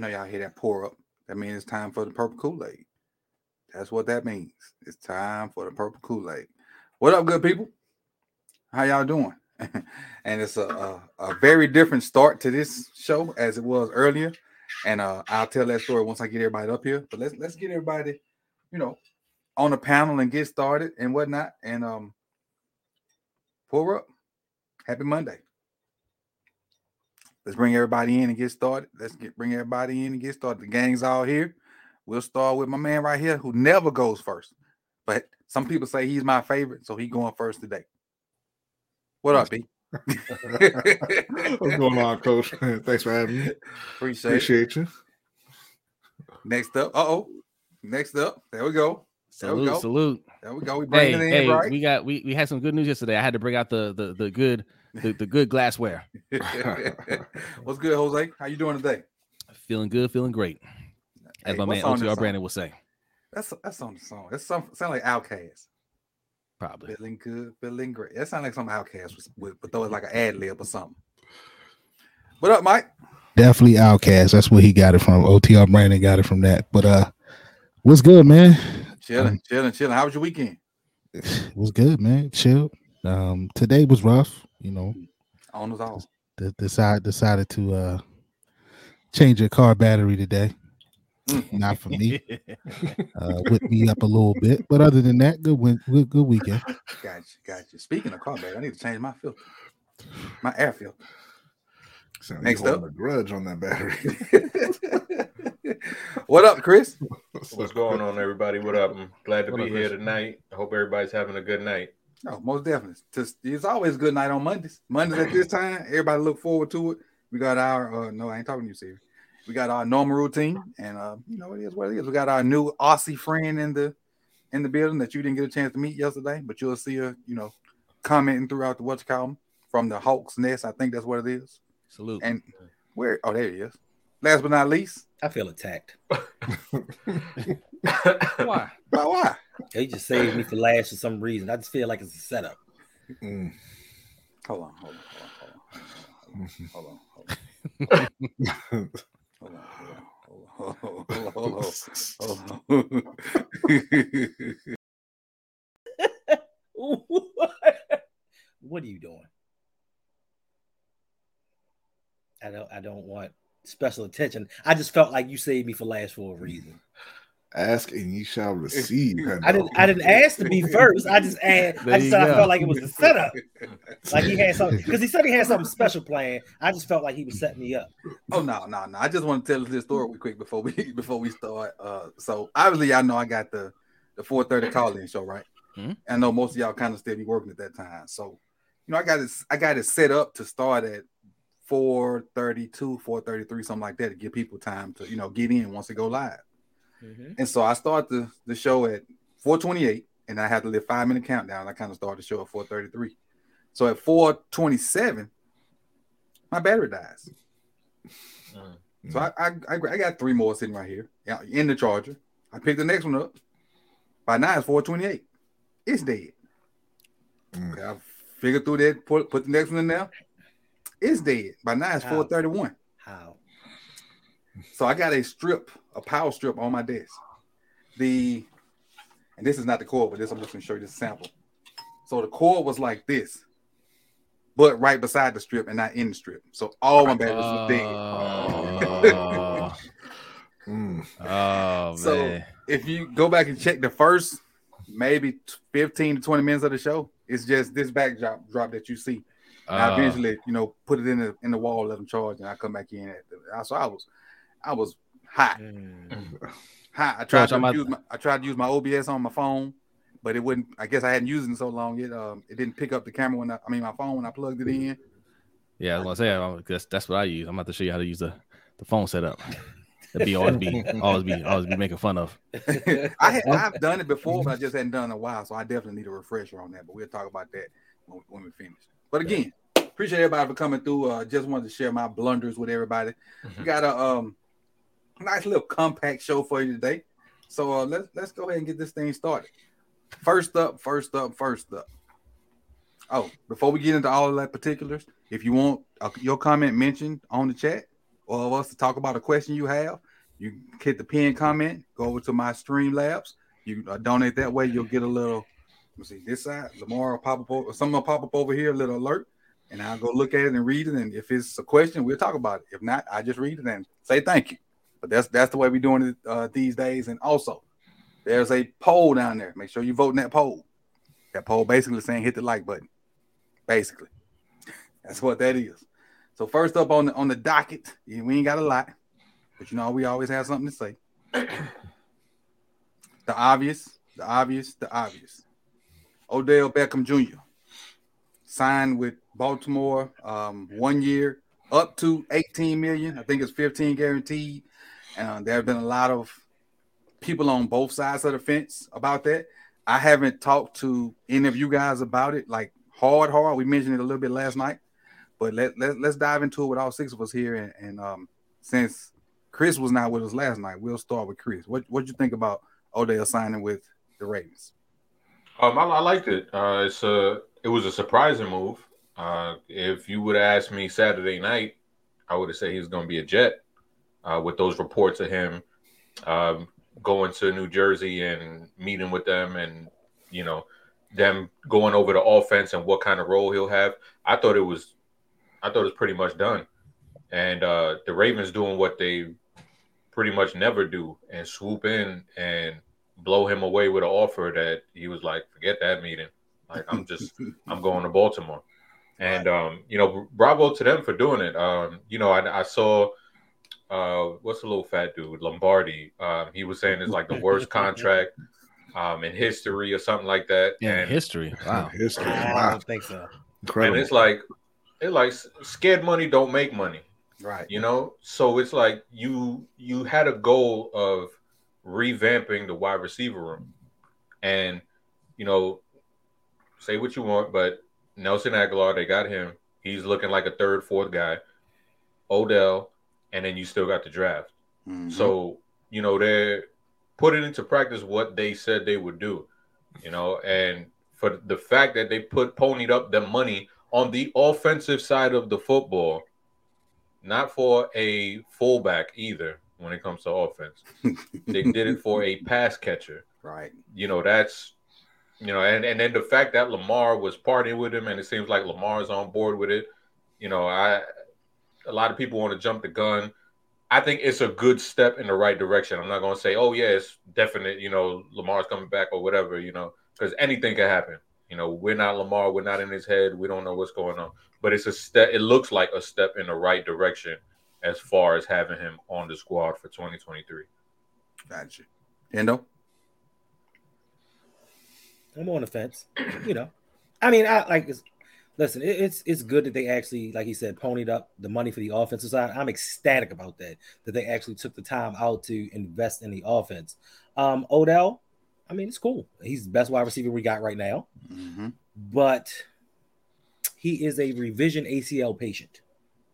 know y'all hear that pour up. That means it's time for the purple Kool-Aid. That's what that means. It's time for the purple Kool-Aid. What up, good people? How y'all doing? and it's a, a, a very different start to this show as it was earlier. And uh, I'll tell that story once I get everybody up here. But let's let's get everybody, you know, on the panel and get started and whatnot. And um, pour up. Happy Monday. Let's bring everybody in and get started. Let's get bring everybody in and get started. The gang's all here. We'll start with my man right here who never goes first. But some people say he's my favorite, so he going first today. What up, B? What's going on, Coach? Thanks for having me. Appreciate, Appreciate you. Next up, uh oh. Next up, there we go. There we Salute, go. salute. There we go. We bring Hey, it in hey, right. we got we, we had some good news yesterday. I had to bring out the the the good the, the good glassware. What's good, Jose? How you doing today? Feeling good, feeling great. As Hey, my man OTR? Brandon would say. That's that's on the song. That's some sound like OutKast. Probably. Feeling good, feeling great. That sounds like some OutKast was with, but throw it like an ad lib or something. What up, Mike? Definitely OutKast. That's where he got it from. OTR Brandon got it from that. But uh what's good, man? Chilling, chilling, chilling. How was your weekend? It was good, man. Chill. Um today was rough, you know. On us all. De- decide decided to uh change your car battery today. Not for me. Uh whip me up a little bit. But other than that, good win- good, good weekend. Got you, got you. Speaking of car battery, I need to change my filter, my air filter. Sound Next you holding up. a grudge on that battery. what up, Chris? What's going on, everybody? What up? I'm glad to What be up, here Chris? tonight. I hope everybody's having a good night. Oh, most definitely. Just, it's always a good night on Mondays. Mondays at this time, everybody look forward to it. We got our uh no, I ain't talking to you, Siri. We got our normal routine, and uh, you know it is what it is. We got our new Aussie friend in the in the building that you didn't get a chance to meet yesterday, but you'll see her, you know, commenting throughout the what's called from the Hawks nest. I think that's what it is. Salute. And where oh there he is. Last but not least, I feel attacked. why? Why? Why? He just saved me for last for some reason. I just feel like it's a setup. Mm. Hold on, hold on, hold on, hold on, hold on. Hold on, hold on, hold on, hold on, hold on. what? what are you doing? I don't I don't want special attention. I just felt like you saved me for last for a reason. Ask and ye shall receive. I didn't. I didn't ask to be first. I just asked. I just you said I felt like it was a setup. Like he had something because he said he had something special planned. I just felt like he was setting me up. Oh no, no, no! I just want to tell this story real quick before we before we start. Uh, so obviously, I know I got the the four thirty call in show, right? Mhm. I know most of y'all kind of still be working at that time, so you know I got it. I got it set up to start at four thirty two, four thirty three, something like that, to give people time to you know get in once it go live. And so I start the, the show at 428, and I have to live five minute countdown. I kind of start the show at 433. So at 427, my battery dies. So I, I I I got three more sitting right here yeah, in the charger. I pick the next one up. By now it's 428. It's dead. Mm. Okay, I figured through that, put put the next one in there. It's dead. By now it's How? 431. How? So I got a strip, a power strip on my desk. The and this is not the cord, but this I'm just gonna show you this sample. So the cord was like this, but right beside the strip and not in the strip. So all my batteries was dead. Oh, Mm. oh So- man. If you go back and check the first maybe 15 to 20 minutes of the show, it's just this backdrop drop that you see. And I Uh, eventually, you know, put it in the in the wall, let them charge, and I come back in at the so I was I was hot. Hi, I tried Coach, to use my I tried to use my OBS on my phone, but it wouldn't. I guess I hadn't used it in so long. It um it didn't pick up the camera when I, I mean my phone when I plugged it in. yeah, I was gonna say that's that's what I use. I'm about to show you how to use the, the phone setup. It'd be always be always be always be making fun of. I had, I've done it before, but I just hadn't done it in a while, so I definitely need a refresher on that. But we'll talk about that when, when we finish. But again, appreciate everybody for coming through. Uh, just wanted to share my blunders with everybody. We got a um nice little compact show for you today. So uh, let's let's go ahead and get this thing started. First up, first up, first up. Oh, before we get into all of that particulars, if you want uh, your comment mentioned on the chat or of us to talk about a question you have, you hit the pin comment, go over to my Streamlabs. You uh, donate that way, you'll get a little. Let me see this side. Lamar will pop up, over, something will pop up over here, a little alert, and I'll go look at it and read it. And if it's a question, we'll talk about it. If not, I just read it and say thank you. But that's that's the way we're doing it uh, these days. And also, there's a poll down there. Make sure you vote in that poll. That poll basically saying hit the like button. Basically, that's what that is. So first up on the on the docket, we ain't got a lot, but you know we always have something to say. the obvious, the obvious, the obvious. Odell Beckham Jr. signed with Baltimore, um, one year, up to 18 million. I think it's 15 guaranteed. Uh, there have been a lot of people on both sides of the fence about that. I haven't talked to any of you guys about it, like hard, hard. We mentioned it a little bit last night, but let, let let's dive into it with all six of us here. And, and um, since Chris was not with us last night, we'll start with Chris. What what you think about Odell signing with the Ravens? Um, I, I liked it. Uh, it's a it was a surprising move. Uh, if you would have asked me Saturday night, I would have said he was going to be a Jet. Uh, with those reports of him um, going to New Jersey and meeting with them, and you know them going over the offense and what kind of role he'll have, I thought it was, I thought it was pretty much done. And uh, the Ravens doing what they pretty much never do and swoop in and blow him away with an offer that he was like, forget that meeting. Like I'm just I'm going to Baltimore. And um, you know, bravo to them for doing it. Um, you know, I, I saw uh what's the little fat dude, Lombardi. Um, he was saying it's like the worst contract um in history or something like that. Yeah, and, history. Wow. History. I don't think so. Incredible. and it's like it's like scared money don't make money. Right. you know so it's like you you had a goal of revamping the wide receiver room and you know say what you want but Nelson Agholor they got him he's looking like a third fourth guy odell and then you still got the draft Mhm. so you know they're putting into practice what they said they would do you know and for the fact that they put ponied up the money on the offensive side of the football not for a fullback either when it comes to offense. they did it for a pass catcher. right. You know, that's you know, and, and then the fact that Lamar was partying with him and it seems like Lamar's on board with it. You know, I a lot of people want to jump the gun. I think it's a good step in the right direction. I'm not gonna say, oh yeah, it's definite, you know, Lamar's coming back or whatever, you know, because anything can happen. You know, we're not Lamar, we're not in his head, we don't know what's going on but it's a step. It looks like a step in the right direction as far as having him on the squad for 2023. Gotcha. Endo? I'm on the fence. You know, I mean, I like. Listen, it, it's it's good that they actually, like he said, ponied up the money for the offensive side. I'm ecstatic about that. That they actually took the time out to invest in the offense. Um, Odell, I mean, it's cool. He's the best wide receiver we got right now, Mm-hmm. but he is a revision ACL patient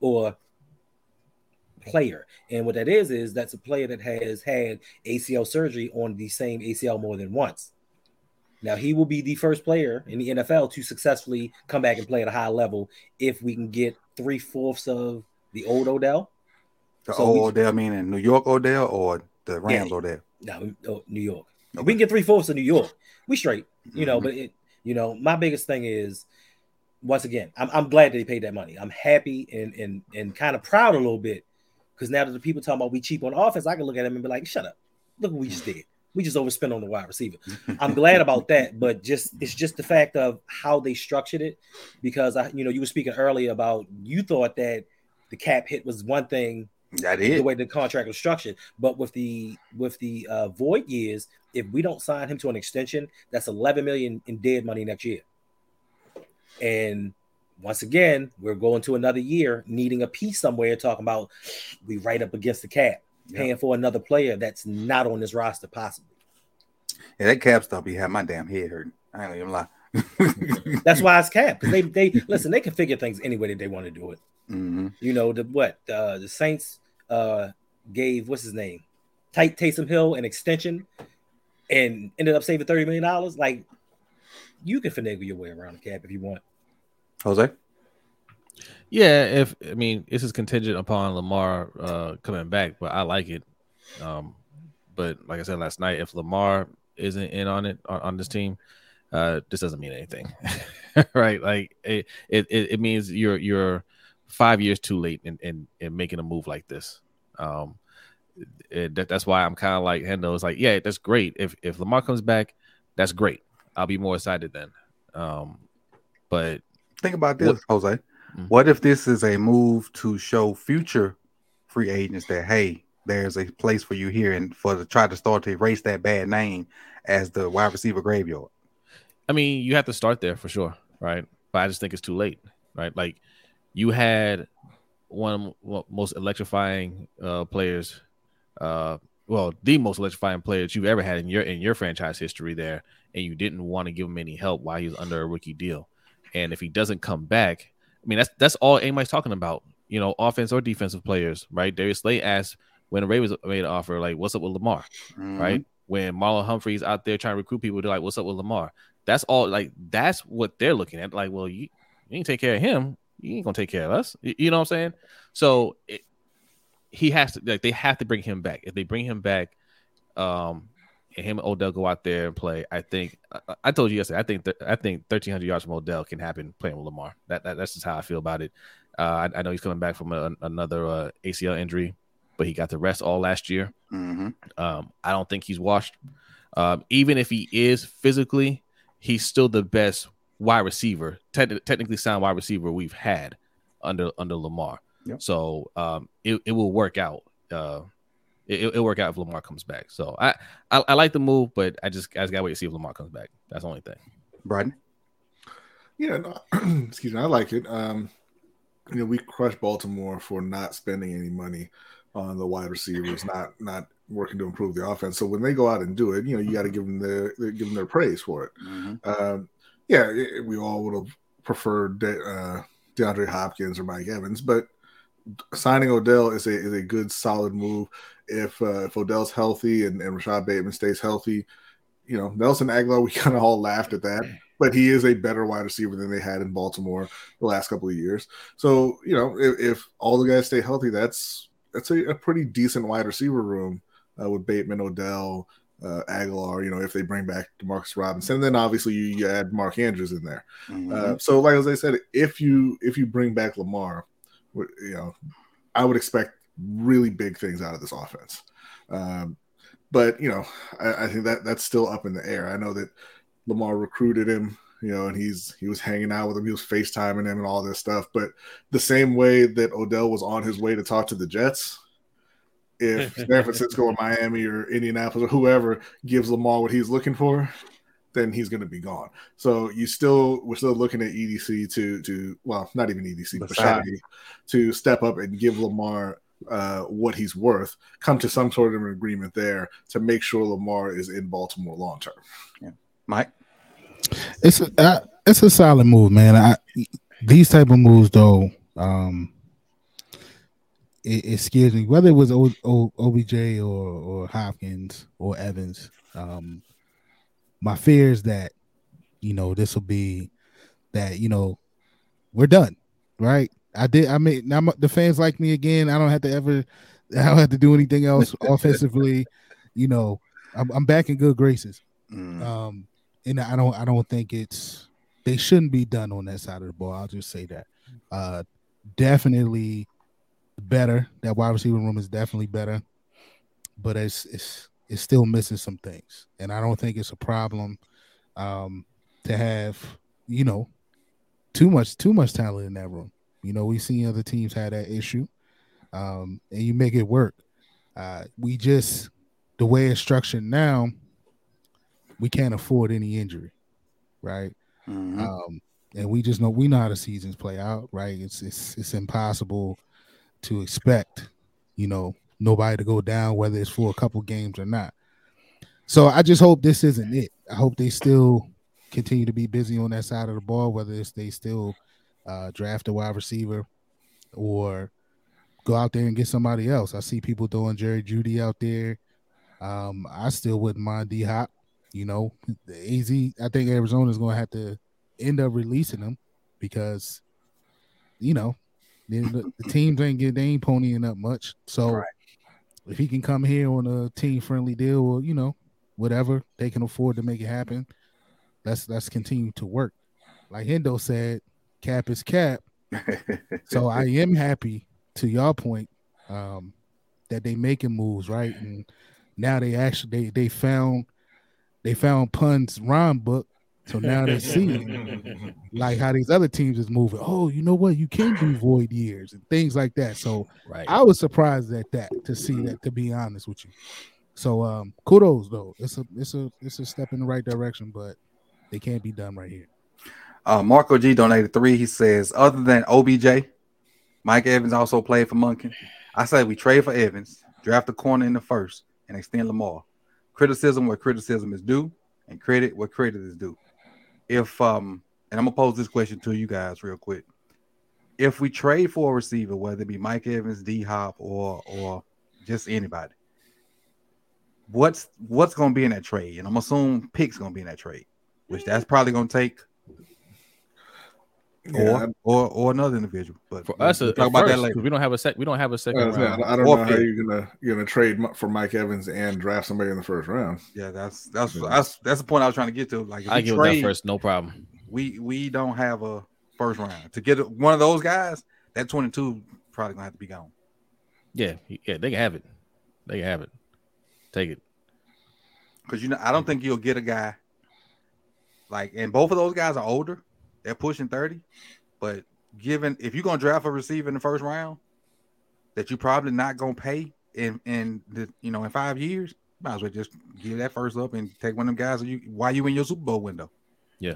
or player. And what that is, is that's a player that has had ACL surgery on the same ACL more than once. Now he will be the first player in the NFL to successfully come back and play at a high level if we can get three fourths of the old Odell. The So old we- Odell meaning New York Odell or the Rams Yeah. Odell? No, oh, New York. If we can get three fourths of New York, we straight. You know, Mhm. but it, you know, my biggest thing is once again, I'm, I'm glad that he paid that money. I'm happy and and and kind of proud a little bit because now that the people talking about we cheap on offense, I can look at them and be like, shut up. Look what we just did. We just overspent on the wide receiver. I'm glad about that, but just it's just the fact of how they structured it because I, you know, you were speaking earlier about you thought that the cap hit was one thing That is the way the contract was structured. But with the with the uh, void years, if we don't sign him to an extension, that's 11 million in dead money next year. And once again, we're going to another year needing a piece somewhere talking about we right up against the cap, Yeah. paying for another player that's not on this roster possibly. Yeah, that cap stuff be had my damn head hurting. I ain't even lie. That's why it's cap because they they listen. They can figure things any way that they want to do it. hmm You know the what uh, the Saints uh, gave what's his name, Tight Taysom Hill an extension, and ended up saving thirty million dollars. Like you can finagle your way around the cap if you want. Jose? Yeah, if I mean this is contingent upon Lamar uh coming back, but I like it. Um, but like I said last night, if Lamar isn't in on it on, on this team, uh, this doesn't mean anything, right? Like it, it, it means you're you're five years too late in in, in making a move like this. Um, it, that, that's why I'm kind of like Hendo is like, yeah, that's great. If if Lamar comes back, that's great. I'll be more excited then. Um, but think about this, What- Jose. Mhm. What if this is a move to show future free agents that hey, there's a place for you here, and for the try to start to erase that bad name as the wide receiver graveyard. I mean, you have to start there for sure, right? But I just think it's too late, right? Like you had one of the most electrifying uh, players, uh, well, the most electrifying player that you've ever had in your in your franchise history there, and you didn't want to give him any help while he was under a rookie deal. And if he doesn't come back, I mean, that's that's all anybody's talking about, you know, offense or defensive players, right? Darius Slay asked when the Ravens made an offer, like, "What's up with Lamar?" Mhm. right? When Marlon Humphrey's out there trying to recruit people, they're like, "What's up with Lamar?" That's all. Like that's what they're looking at. Like, well, you, you ain't take care of him, you ain't gonna take care of us. You, you know what I'm saying? So it, he has to. Like, they have to bring him back. If they bring him back, um, and him and Odell go out there and play, I think I, I told you yesterday. I think th- I think 1,300 yards from Odell can happen playing with Lamar. That, that that's just how I feel about it. Uh, I, I know he's coming back from a, another uh, ACL injury, but he got the rest all last year. Mhm. Um, I don't think he's washed. Um, even if he is physically, he's still the best wide receiver, te- technically sound wide receiver we've had under under Lamar. Yep. So um, it, it will work out. Uh, it, it'll work out if Lamar comes back. So I, I I like the move, but I just I just gotta wait to see if Lamar comes back. That's the only thing. Brighton. Yeah, no, excuse me. I like it. Um, you know, we crushed Baltimore for not spending any money on the wide receivers, not not working to improve the offense. So when they go out and do it, you know, you got to give them their give them their praise for it. Mhm. Um, yeah, it- we all would have preferred De- uh, DeAndre Hopkins or Mike Evans, but signing Odell is a is a good solid move. If uh, if Odell's healthy and, and Rashod Bateman stays healthy, you know Nelson Agholor, we kind of all laughed at that, but he is a better wide receiver than they had in Baltimore the last couple of years. So you know if, if all the guys stay healthy, that's that's a, a pretty decent wide receiver room uh, with Bateman, Odell, uh, Agholor. You know if they bring back Demarcus Robinson, then obviously you, you add Mark Andrews in there. Mhm. Uh, so, like as I said, if you if you bring back Lamar, you know, I would expect really big things out of this offense. Um, but you know, I, I think that that's still up in the air. I know that Lamar recruited him, you know, and he's he was hanging out with him, he was FaceTiming him and all this stuff. But the same way that Odell was on his way to talk to the Jets, if San Francisco or Miami or Indianapolis or whoever gives Lamar what he's looking for, then he's going to be gone. So you still we're still looking at EDC to to well not even EDC but Bisciotti. Bisciotti to step up and give Lamar uh, what he's worth. Come to some sort of an agreement there to make sure Lamar is in Baltimore long term. Mike. It's a uh, it's a solid move, man. I these type of moves though, um, it, it scares me. Whether it was o, o, OBJ or or Hopkins or Evans, um, my fear is that you know this will be that you know we're done, right? I did. I mean, now the fans like me again. I don't have to ever. I don't have to do anything else offensively. You know, I'm, I'm back in good graces. Mm. Um, and I don't I don't think it's they shouldn't be done on that side of the ball. I'll just say that. Uh definitely better. That wide receiver room is definitely better, but it's it's it's still missing some things. And I don't think it's a problem um to have, you know, too much too much talent in that room. You know, we've seen other teams have that issue. Um, and you make it work. Uh we just the way it's structured now, we can't afford any injury, right? Mhm. Um, and we just know we know how the seasons play out, right? It's it's it's impossible to expect, you know, nobody to go down, whether it's for a couple games or not. So I just hope this isn't it. I hope they still continue to be busy on that side of the ball, whether it's they still uh, draft a wide receiver or go out there and get somebody else. I see people throwing Jerry Jeudy out there. Um, I still wouldn't mind D Hop. You know, AZ. I think Arizona's going to have to end up releasing him because you know, the, the, teams ain't get they ain't ponying up much. So Right. If he can come here on a team friendly deal or you know whatever they can afford to make it happen, let's let's continue to work. Like Hendo said, cap is cap. So I am happy to your point um, that they making moves right, and now they actually they they found they found Pun's rhyme book. So now they see like how these other teams is moving. Oh, you know what? You can do void years and things like that. So Right. I was surprised at that to see that. To be honest with you, so um, kudos though. It's a it's a it's a step in the right direction, but they can't be done right here. Uh, Marco G donated three. He says, other than OBJ, Mike Evans also played for Monken. I say we trade for Evans, draft a corner in the first, and extend Lamar. Criticism where criticism is due, and credit where credit is due. If um, and I'm gonna pose this question to you guys real quick. If we trade for a receiver, whether it be Mike Evans, D Hop, or or just anybody, what's what's gonna be in that trade? And I'm assuming picks gonna be in that trade, which that's probably gonna take Yeah, or or or another individual. But For us, we'll uh, talk about that first, later. 'cause we don't have a sec. We don't have a second I, round. I don't Or know how you're gonna you're gonna trade for Mike Evans and draft somebody in the first round. Yeah, that's that's that's that's the point I was trying to get to. Like, if I we give that first, no problem. we we don't have a first round to get one of those guys. That 22 probably gonna have to be gone. Yeah, yeah, they can have it. They can have it. Take it. Because you know, I don't think you'll get a guy like, and both of those guys are older. They're pushing 30. But given if you're gonna draft a receiver in the first round that you're probably not gonna pay in in the you know in five years, might as well just give that first up and take one of them guys you while you in your Super Bowl window. Yeah.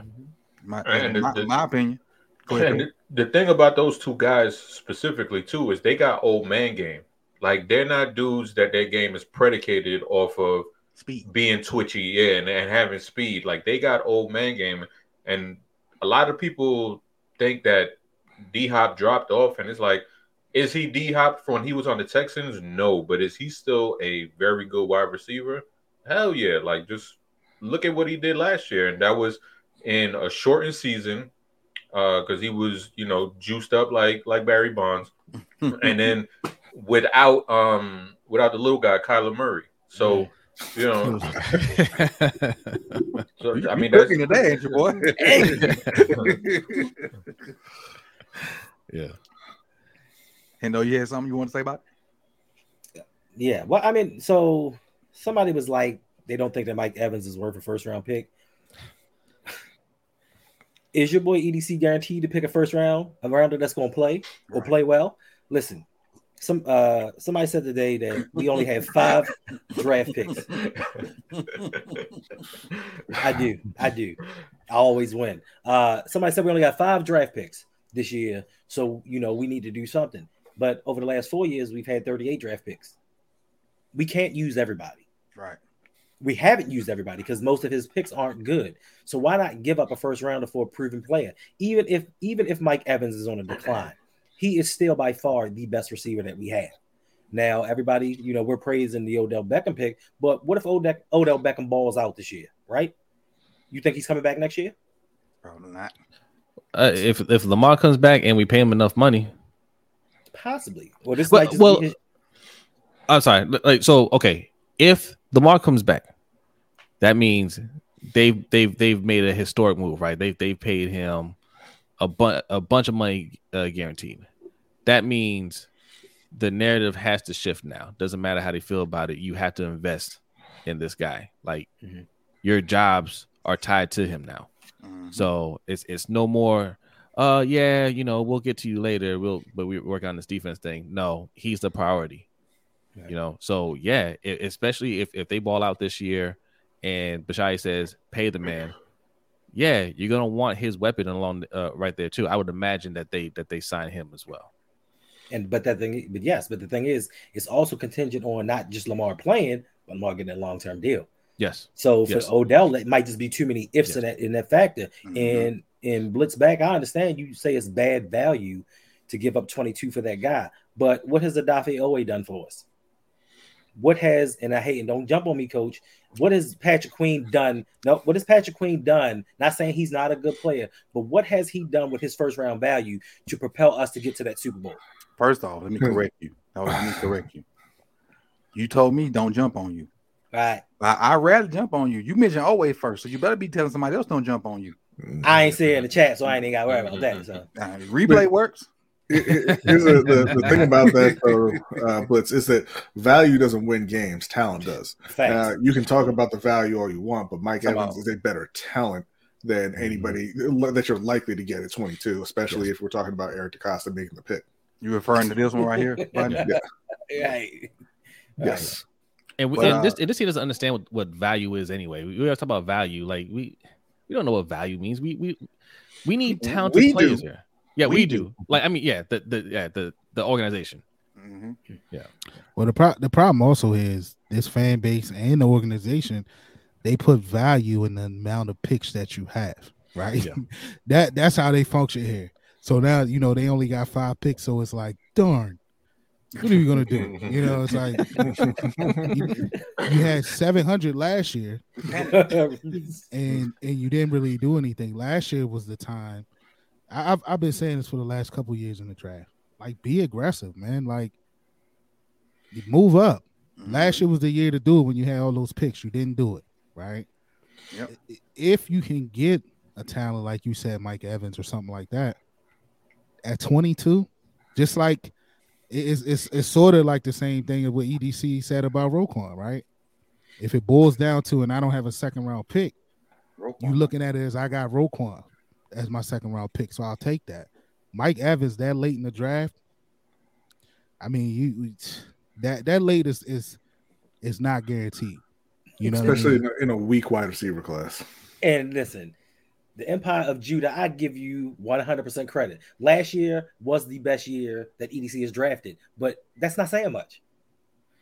My, And my, the- my opinion. Go ahead. And the, the thing about those two guys specifically too is they got old man game. Like they're not dudes that their game is predicated off of Speed. being twitchy, yeah, and, and having speed. Like they got old man game, and a lot of people think that D Hop dropped off, and it's like, is he D Hop from when he was on the Texans? No, but is he still a very good wide receiver? Hell yeah! Like just look at what he did last year, and that was in a shortened season uh, because he was, you know, juiced up like like Barry Bonds, and then without um without the little guy Kyler Murray. So you know, so You- I you mean, that's, cooking today, ain't you, boy? yeah. and know you had something you want to say about it? Yeah. Well, I mean, so somebody was like, they don't think that Mike Evans is worth a first round pick. Is your boy EDC guaranteed to pick a first round, a rounder that's going to play or Right. play well? Listen, some uh somebody said today that we only have five draft picks. I do, I do. I always win. Uh somebody said we only got five draft picks this year, so you know we need to do something. But over the last four years, we've had 38 draft picks. We can't use everybody. Right. We haven't used everybody because most of his picks aren't good. So why not give up a first rounder for a proven player? Even if even if Mike Evans is on a decline, he is still by far the best receiver that we have. Now, everybody, you know, we're praising the Odell Beckham pick, but what if Odell, Odell Beckham balls out this year, right? You think he's coming back next year? Probably not. Uh, if if Lamar comes back and we pay him enough money, Possibly. Or this Well- well, his, I'm sorry. Like so, okay. If Lamar comes back, that means they've they've they've made a historic move, right? They've they've paid him a bu- a bunch of money uh, guaranteed. That means the narrative has to shift now. Doesn't matter how they feel about it. You have to invest in this guy. Like Mhm. your jobs are tied to him now. Mhm. So it's it's no more. Uh, yeah, you know, we'll get to you later. We'll, but we work on this defense thing. No, he's the priority. Right. You know, so yeah, e- especially if if they ball out this year, and Bisciotti says pay the man. Yeah, you're gonna want his weapon along uh, right there too. I would imagine that they that they sign him as well. And but that thing, but yes, but the thing is, it's also contingent on not just Lamar playing, but Lamar getting a long term deal. Yes, So for Yes. Odell, it might just be too many ifs in that in that factor. Mhm. And in blitz back, I understand you say it's bad value to give up 22 for that guy, but what has Odafe Oweh done for us? What has and I hate and don't jump on me, coach. what has Patrick Queen done? No, what has Patrick Queen done? Not saying he's not a good player, but what has he done with his first round value to propel us to get to that Super Bowl? First off, let me correct you. No, let me correct you. You told me don't jump on you. Right. I, I rather jump on you. You mentioned always first, so you better be telling somebody else don't jump on you. I ain't saying in the chat, so I ain't even got to worry about that. So Uh, replay works. Here- here- Here's the, the, the thing about that, though, uh, Blitz, is that value doesn't win games, talent does. Uh, you can talk about the value all you want, but Mike Come Evans on. is a better talent than anybody that you're likely to get at 22, especially if we're talking about Eric DeCosta making the pick. You referring to this one right here? buddy? Yeah. right. Yes. And, we, But, and uh, this and this team doesn't understand what, what value is anyway. We, we always talk about value, like we we don't know what value means. We we we need talented We do. players here. Yeah, we, We do. do. Like I mean, yeah, the the yeah the the organization. Mhm. Well, the pro- the problem also is this fan base and the organization, they put value in the amount of picks that you have, right? Yeah. that that's how they function here. So now you know they only got five picks, so it's like, darn, what are you gonna do? You know, it's like you, you had seven hundred last year, and and you didn't really do anything. Last year was the time. I, I've I've been saying this for the last couple years in the draft. Like, be aggressive, man. Like, move up. Last year was the year to do it when you had all those picks. You didn't do it, right? Yep. If you can get a talent like you said, Mike Evans or something like that, at 22, just like it's it's, it's sort of like the same thing as what EDC said about Roquan, right? If it boils down to and I don't have a second round pick, you looking at it as I got Roquan as my second round pick, so I'll take that. Mike Evans that late in the draft. I mean, you that that late is is is not guaranteed. You know, what I Especially mean? in a, in a weak wide receiver class. And listen, the Empire of Judah, I give you 100% credit. Last year was the best year that EDC has drafted, but that's not saying much.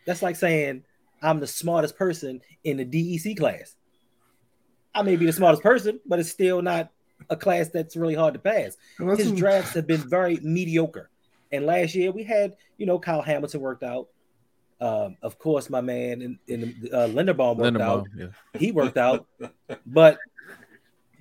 That's like saying I'm the smartest person in the DEC class. I may be the smartest person, but it's still not a class that's really hard to pass. And that's His drafts have been very mediocre. And last year we had, you know, Kyle Hamilton worked out. Um, of course, my man in, in uh, Linderbaum worked out yeah. he worked out. But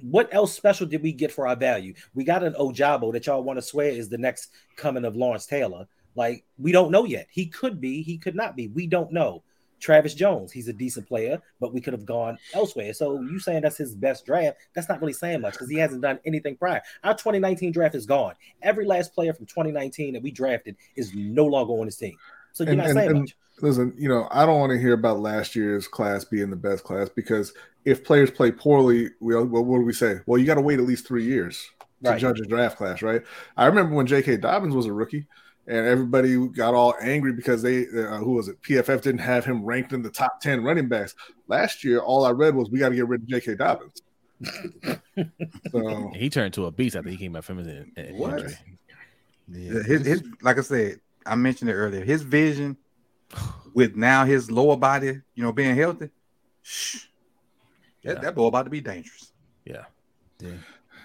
what else special did we get for our value? We got an Ojabo that y'all want to swear is the next coming of Lawrence Taylor. Like we don't know yet. He could be, he could not be. We don't know. Travis Jones, he's a decent player, but we could have gone elsewhere. So you saying that's his best draft? That's not really saying much because he hasn't done anything prior. Our 2019 draft is gone. Every last player from 2019 that we drafted is no longer on his team. So you're And- not and- saying and- much. Listen, you know, I don't want to hear about last year's class being the best class because if players play poorly, we well, what do we say? Well, you got to wait at least three years to Right. judge a draft class, right? I remember when J.K. Dobbins was a rookie, and everybody got all angry because they, uh, who was it? PFF didn't have him ranked in the top ten running backs last year. All I read was we got to get rid of J.K. Dobbins. so He turned to a beast after he came back from his in- in- What? injury. Yeah. His, his, like I said, I mentioned it earlier. His vision with now his lower body, you know, being healthy, shh, that, Yeah. that boy about to be dangerous. Yeah. yeah,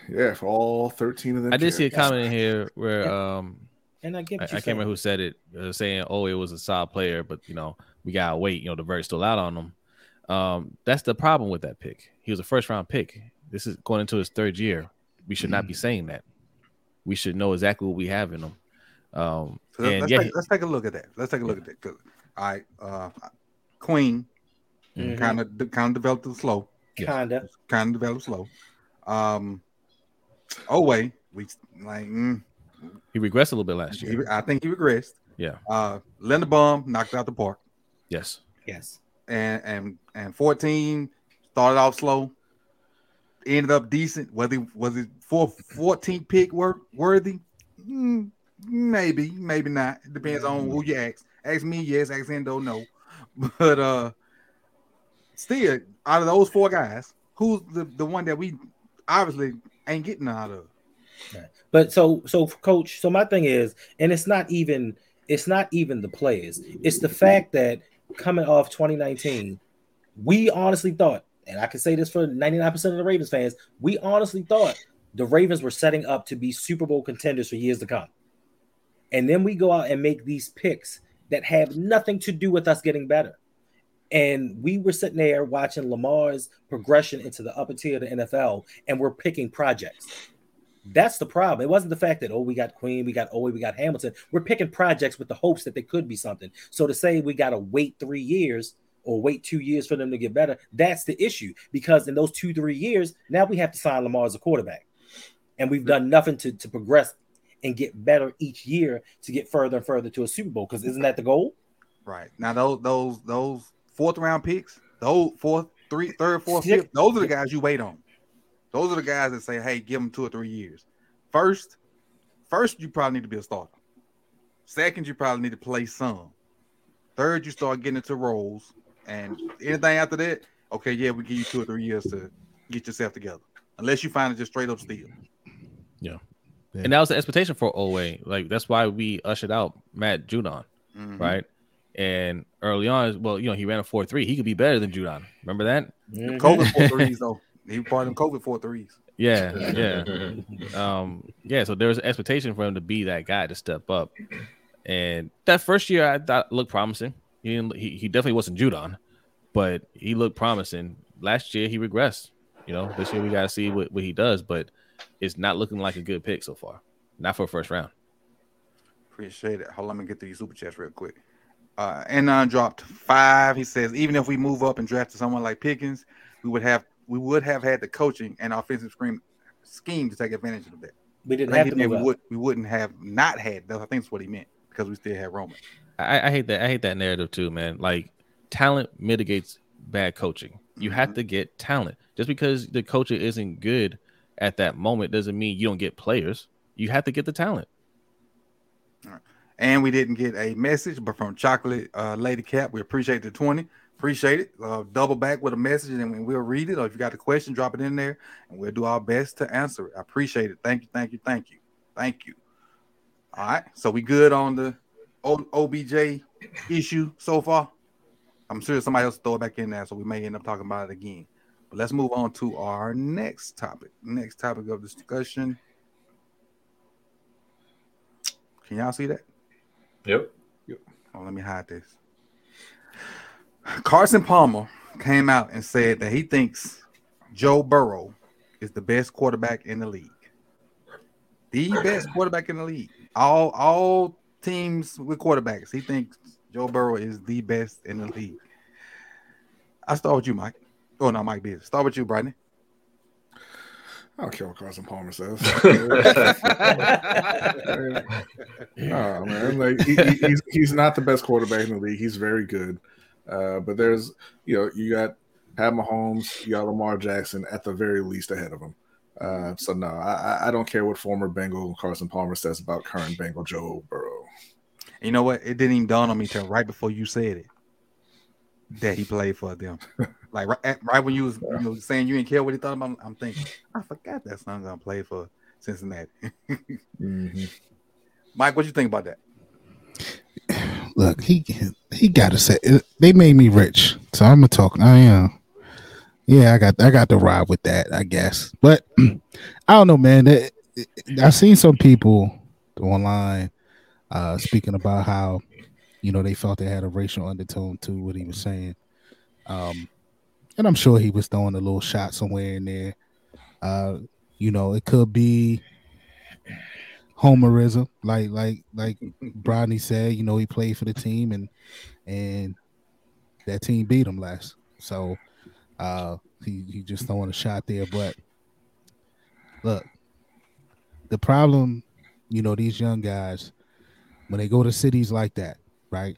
Yeah, for all thirteen of them, I did see a comment in here where um And I get I, I can't remember who said it, uh, saying, "Oh, it was a solid player, but you know we gotta wait. You know the verdi's still out on him." Um, that's the problem with that pick. He was a first round pick. This is going into his third year. We should not be saying that. We should know exactly what we have in him. Um, So and let's, yeah, take, let's take a look at that. Let's take a look at that. All right, uh, Queen kind of kind of developed it slow. Kinda. Kind of developed slow. Um, oh wait, we like. Mm, he regressed a little bit last he, year. I think he regressed. Yeah. Uh, Linda Linderbaum knocked out the park. Yes. Yes. and and and 14 started off slow ended up decent was he was it for 14 pick work worthy Hmm, maybe maybe not. It depends on who you ask. Ask me yes ask endo no. But uh still out of those four guys who's the, the one that we obviously ain't getting out of? But so so coach, so my thing is, and it's not even it's not even the players. It's the fact that coming off 2019, we honestly thought, and I can say this for 99% of the Ravens fans, we honestly thought the Ravens were setting up to be Super Bowl contenders for years to come. And then we go out and make these picks that have nothing to do with us getting better. And we were sitting there watching Lamar's progression into the upper tier of the NFL, and we're picking projects. That's the problem. It wasn't the fact that oh we got Queen, we got Oweh, we got Hamilton. We're picking projects with the hopes that they could be something. So to say we got to wait three years or wait two years for them to get better, that's the issue. Because in those two three years, now we have to sign Lamar as a quarterback, and we've done nothing to to progress and get better each year to get further and further to a Super Bowl. Because isn't that the goal? Right now, those those those fourth round picks, those fourth, three, third, fourth, Six- fifth, those are the guys you wait on. Those are the guys that say, "Hey, give them two or three years." First, first you probably need to be a starter. Second, you probably need to play some. Third, you start getting into roles, and anything after that, okay, yeah, we give you two or three years to get yourself together. Unless you find it just straight up steal. And that was the expectation for Oweh. Like that's why we ushered out Matt Judon, Mhm. right? And early on, well, you know, he ran a four three. He could be better than Judon. Remember that? Mhm. COVID four threes though. He part of them COVID four threes. Yeah, yeah. um, yeah. So there was an expectation for him to be that guy to step up. And that first year, I thought looked promising. He didn't, he, he definitely wasn't Judon, but he looked promising. Last year, he regressed. You know, this year we got to see what, what he does, but it's not looking like a good pick so far. Not for a first round. Appreciate it. Hold on, let me get through these super chats real quick. Uh, Anon dropped five. He says, even if we move up and drafted someone like Pickens, we would have we would have had the coaching and offensive scheme scheme to take advantage of that. We didn't have he to move we up. would we wouldn't have not had. That I think that's what he meant because we still had Roman. I, I hate that. I hate that narrative too, man. Like talent mitigates bad coaching. You have Mhm. to get talent. Just because the coach isn't good at that moment doesn't mean you don't get players. You have to get the talent. And we didn't get a message, but from Chocolate uh, Lady Cap, we appreciate the 20. Appreciate it. Uh, double back with a message and we'll read it. Or if you got a question, drop it in there and we'll do our best to answer it. I appreciate it. Thank you, thank you, thank you. Thank you. All right. So we good on the o- OBJ issue so far? I'm sure somebody else throw it back in there, so we may end up talking about it again. But let's move on to our next topic. Next topic of discussion. Can y'all see that? Yep. Oh, let me hide this. Carson Palmer came out and said that he thinks Joe Burrow is the best quarterback in the league. The best quarterback in the league. All all teams with quarterbacks, he thinks Joe Burrow is the best in the league. I start with you, Mike. Oh no, Mike Biz. Start with you, Brittany. I don't care what Carson Palmer says. oh man, like he, he- he's he's not the best quarterback in the league. He's very good, uh, but there's you know you got Pat Mahomes, you got Lamar Jackson at the very least ahead of him. Uh, so no, I, I- I don't care what former Bengal Carson Palmer says about current Bengal Joe Burrow. You know what? It didn't even dawn on me till right before you said it that he played for them. like right, right when you was you know, saying you didn't care what he thought about, I'm thinking I forgot that son gonna play for Cincinnati. Mhm. Mike, what you think about that? Look, he he got to say they made me rich, so I'm gonna talk. I am. Yeah, I got I got to ride with that, I guess. But I don't know, man. That- I've seen some people online uh speaking about how you know they felt they had a racial undertone to what he was saying. Um and I'm sure he was throwing a little shot somewhere in there. Uh, you know, it could be homerism, like like like Brodney said, you know, he played for the team and and that team beat him last. So uh he, he just throwing a shot there. But look, the problem, you know, these young guys, when they go to cities like that, right?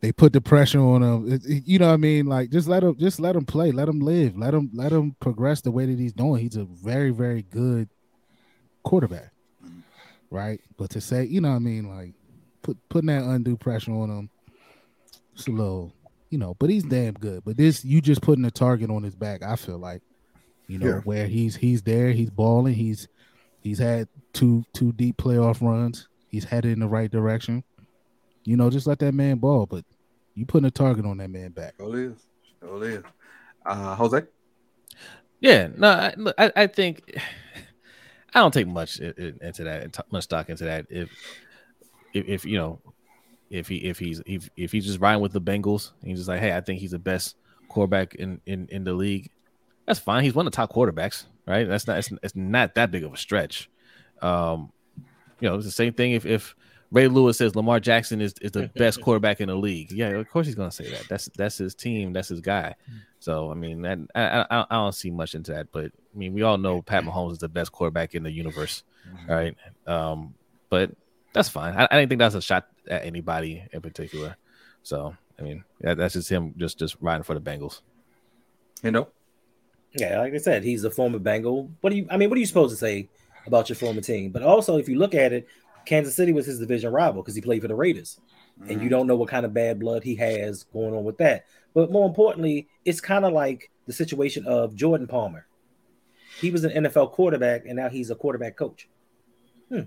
They put the pressure on them. It- it- You know what I mean? Like just let him just let him play, let him live, let him let him progress the way that he's doing. He's a very, very good quarterback. Right? But to say, you know what I mean, like put putting that undue pressure on him, it's a little, you know, but he's damn good. But this you just putting a target on his back, I feel like, you know, Yeah. where he's he's there, he's balling, he's he's had two two deep playoff runs, he's headed in the right direction. You know, just let that man ball, but you putting a target on that man back. Oh, is. Sure is. Uh, Jose. Yeah, no, I, look, I, I think I don't take much i- i- into that, much stock into that. If, if, if you know, if he if he's if, if he's just riding with the Bengals and he's just like, hey, I think he's the best quarterback in in, in the league. That's fine. He's one of the top quarterbacks, right? That's not it's, it's not that big of a stretch. Um, you know, it's the same thing if if Ray Lewis says Lamar Jackson is, is the best quarterback in the league. Yeah, of course he's gonna say that. That's that's his team. That's his guy. So I mean, that, I, I I don't see much into that, but I mean, we all know Pat Mahomes is the best quarterback in the universe, right? Um, but that's fine. I, I didn't think that's a shot at anybody in particular. So I mean, that, that's just him just just riding for the Bengals. You know, Yeah, like I said, he's a former Bengal. What do you? I mean, what are you supposed to say about your former team? But also, if you look at it, Kansas City was his division rival because he played for the Raiders, and you don't know what kind of bad blood he has going on with that. But more importantly, it's kind of like the situation of Jordan Palmer. He was an NFL quarterback, and now he's a quarterback coach. Hmm.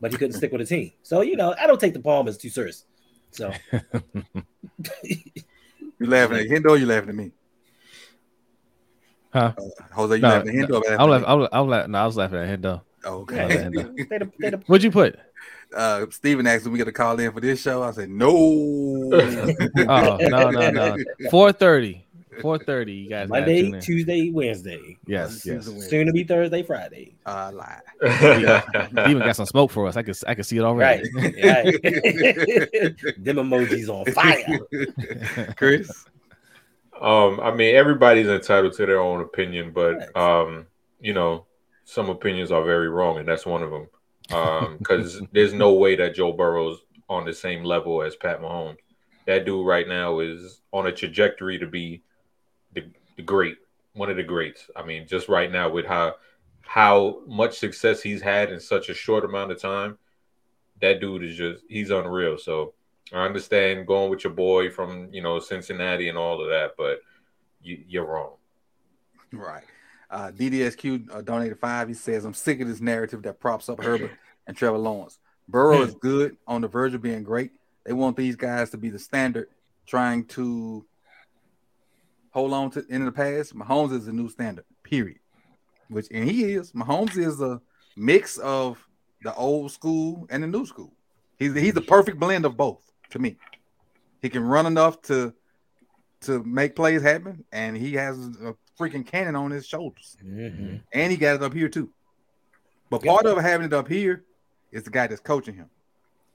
But he couldn't stick with a team. So you know, I don't take the Palmers too serious. So you laughing at Hendo? Or you laughing at me? Huh? Uh, Jose, you No, laughing at Hendo? or I was, laughing laughing, at I was, I was, laughing- no, I was laughing at him though. me? Oh, okay. laughing at they the, they the, What'd you put? uh, Steven asked if we got to call in for this show. I said no. Oh no no no. Four thirty. Four thirty. You guys. Monday. Tuesday, Wednesday. Yes yes. Soon to be Thursday, Friday. Uh, lie. He even got some smoke for us. I could I could see it Right. already. right. right. Them emojis on fire. Chris. Um, I mean, everybody's entitled to their own opinion, but um, you know, some opinions are very wrong, and that's one of them. Um, because there's no way that Joe Burrow's on the same level as Pat Mahomes. That dude right now is on a trajectory to be the, the great, one of the greats. I mean, just right now with how how much success he's had in such a short amount of time, that dude is just he's unreal. So I understand going with your boy from you know Cincinnati and all of that, but you, you're wrong. Right. Uh, DDSQ uh, donated five. He says, I'm sick of this narrative that props up Herbert and Trevor Lawrence. Burrow is good on the verge of being great. They want these guys to be the standard, trying to hold on to in the past. Mahomes is the new standard, period. Which and he is. Mahomes is a mix of the old school and the new school. He's he's the perfect blend of both to me. He can run enough to to make plays happen, and he has a freaking cannon on his shoulders, Mhm. and he got it up here too. But Yeah. part of having it up here is the guy that's coaching him,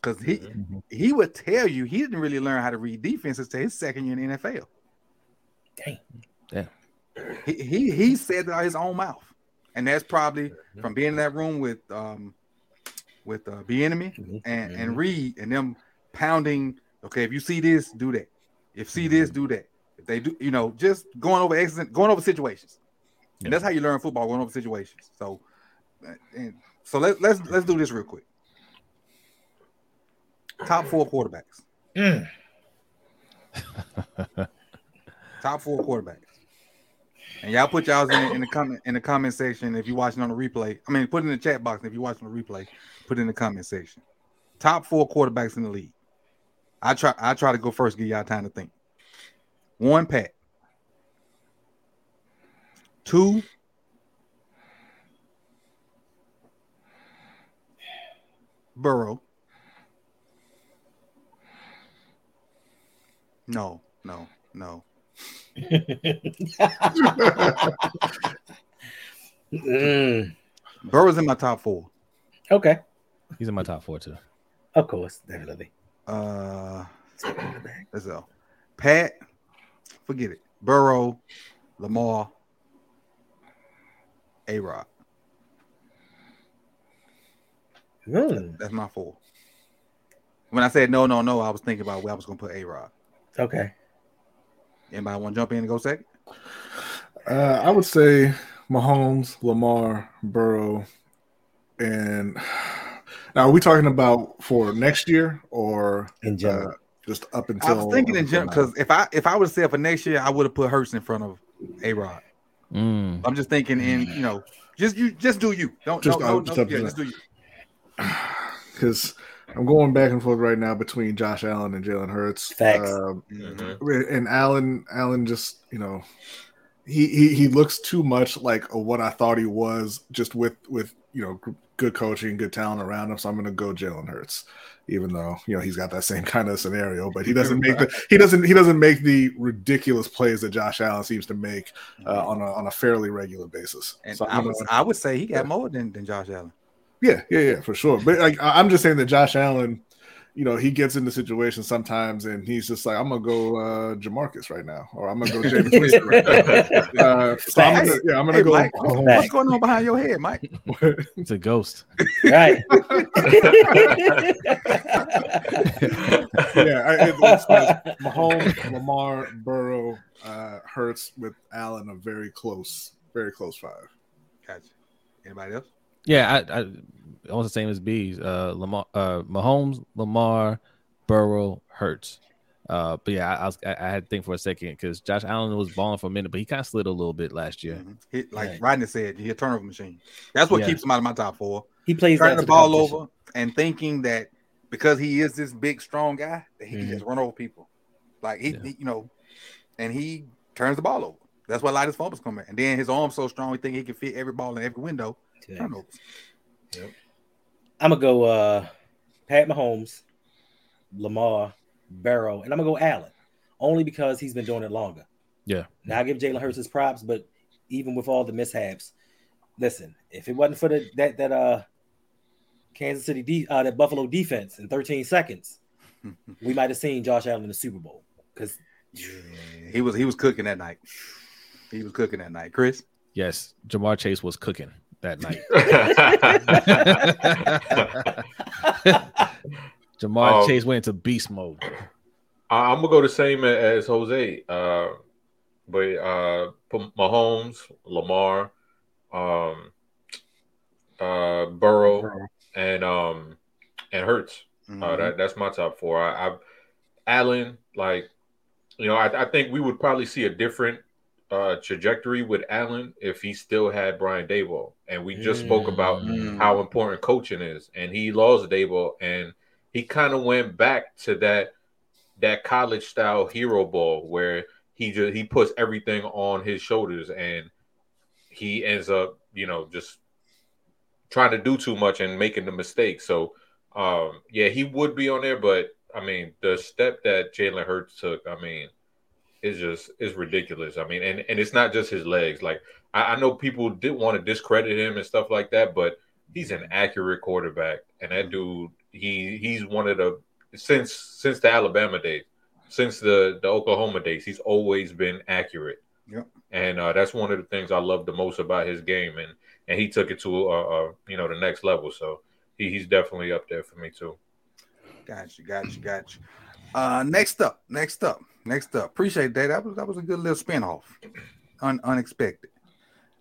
because he Mhm. he would tell you he didn't really learn how to read defenses to his second year in the NFL. Dang. He he he said that out his own mouth, and that's probably Mm-hmm. from being in that room with um with uh Bieniemy Mhm. and and Reed and them pounding. Okay, if you see this, do that. If see this, Mm-hmm. do that. If they do, you know, just going over excellent, going over situations, and that's how you learn football, going over situations. So, and so let's let's let's do this real quick. Top four quarterbacks. Mm. Top four quarterbacks. And y'all put y'all in, in the comment in the comment section if you're watching on the replay. I mean, put it in the chat box if you're watching the replay. Put it in the comment section. Top four quarterbacks in the league. I try. I try to go first. Give y'all time to think. One, Pat. Two. Burrow. No, no, no. Mm. Burrow's in my top four. Okay. He's in my top four too. Of course, definitely. Uh, let's go. Pat, forget it. Burrow, Lamar, A Rod. Mm. That's my four. When I said no, no, no, I was thinking about where I was gonna put A Rod. Okay. Anybody want to jump in and go second? Uh, I would say Mahomes, Lamar, Burrow, and now are we talking about for next year or In uh, general. Just up until I was thinking in up general because if I if I would have said for next year, I would have put Hurts in front of A Rod. Mm. I'm just thinking in you know, just you just do you. Don't Just- just, no, no, just no, yeah, just do you. because I'm going back and forth right now between Josh Allen and Jalen Hurts. Facts. Um, Mhm. and Allen, Allen just you know, he, he he looks too much like what I thought he was, just with with you know good coaching, good talent around him. So I'm going to go Jalen Hurts, even though you know he's got that same kind of scenario, but he doesn't make the he doesn't he doesn't make the ridiculous plays that Josh Allen seems to make uh, on a on a fairly regular basis. And So I would, I would say he got Yeah. more than, than Josh Allen. yeah, yeah, yeah, for sure. But like I'm just saying that Josh Allen, you know, he gets into situations sometimes and he's just like, I'm gonna go uh Jamarcus right now, or I'm gonna go Jameis Winston right now. Uh, so I'm gonna, yeah, I'm gonna Hey, go. Mike, Mahomes. what's going on behind your head, Mike? It's a ghost. right. yeah, I, it, it's, it's Mahomes, Lamar, Burrow, uh, Hurts with Allen a very close, very close five. Gotcha. Anybody else? Yeah, I, I almost the same as B's. Uh, Lamar, uh, Mahomes, Lamar, Burrow, Hurts. Uh, but yeah, I, I was I, I had to think for a second because Josh Allen was balling for a minute, but he kind of slid a little bit last year. Mhm. He, like Right. Rodney said, he's a turnover machine. That's what Yeah. keeps him out of my top four. he plays Turning the ball competition. over and thinking that because he is this big, strong guy, that he Mhm. can just run over people. Like he, Yeah. he- you know, and he turns the ball over. That's why a lot of his fumbles come in. And then his arm's so strong, he think he can fit every ball in every window. Yeah. Turnovers. I'm gonna go uh Pat Mahomes, Lamar, Burrow, and I'm gonna go Allen, only because he's been doing it longer. Yeah. Now I give Jalen Hurts his props, but even with all the mishaps, listen, if it wasn't for the that that uh Kansas City de- uh, that Buffalo defense in 13 seconds, we might have seen Josh Allen in the Super Bowl because he was he was cooking that night. He was cooking that night. Chris, Yes, Ja'Marr Chase was cooking that night. Ja'Marr Um, Chase went into beast mode. I- I'm gonna go the same as Jose. Uh, but uh, put Mahomes, Lamar, um, uh, Burrow, and um, and Hurts. Uh, Mhm. that, that's my top four. I, I Allen, like, you know, I, I think we would probably see a different uh, trajectory with Allen if he still had Brian Daboll. And we just spoke about Mm. how important coaching is, and he lost Dable, and he kind of went back to that that college style hero ball where he just he puts everything on his shoulders, and he ends up, you know, just trying to do too much and making the mistake. So, um, yeah, he would be on there, but I mean, the step that Jalen Hurts took, I mean, is just is ridiculous. I mean, and and it's not just his legs. Like I, I know people did want to discredit him and stuff like that, but he's an accurate quarterback, and that dude, he he's one of the since since the Alabama days, since the the Oklahoma days, he's always been accurate. Yep. And uh, that's one of the things I love the most about his game, and and he took it to uh, uh you know the next level. So he, he's definitely up there for me too. Got you, got you, got you. Uh, next up, next up, next up. Appreciate that. That was that was a good little spinoff. Un, unexpected.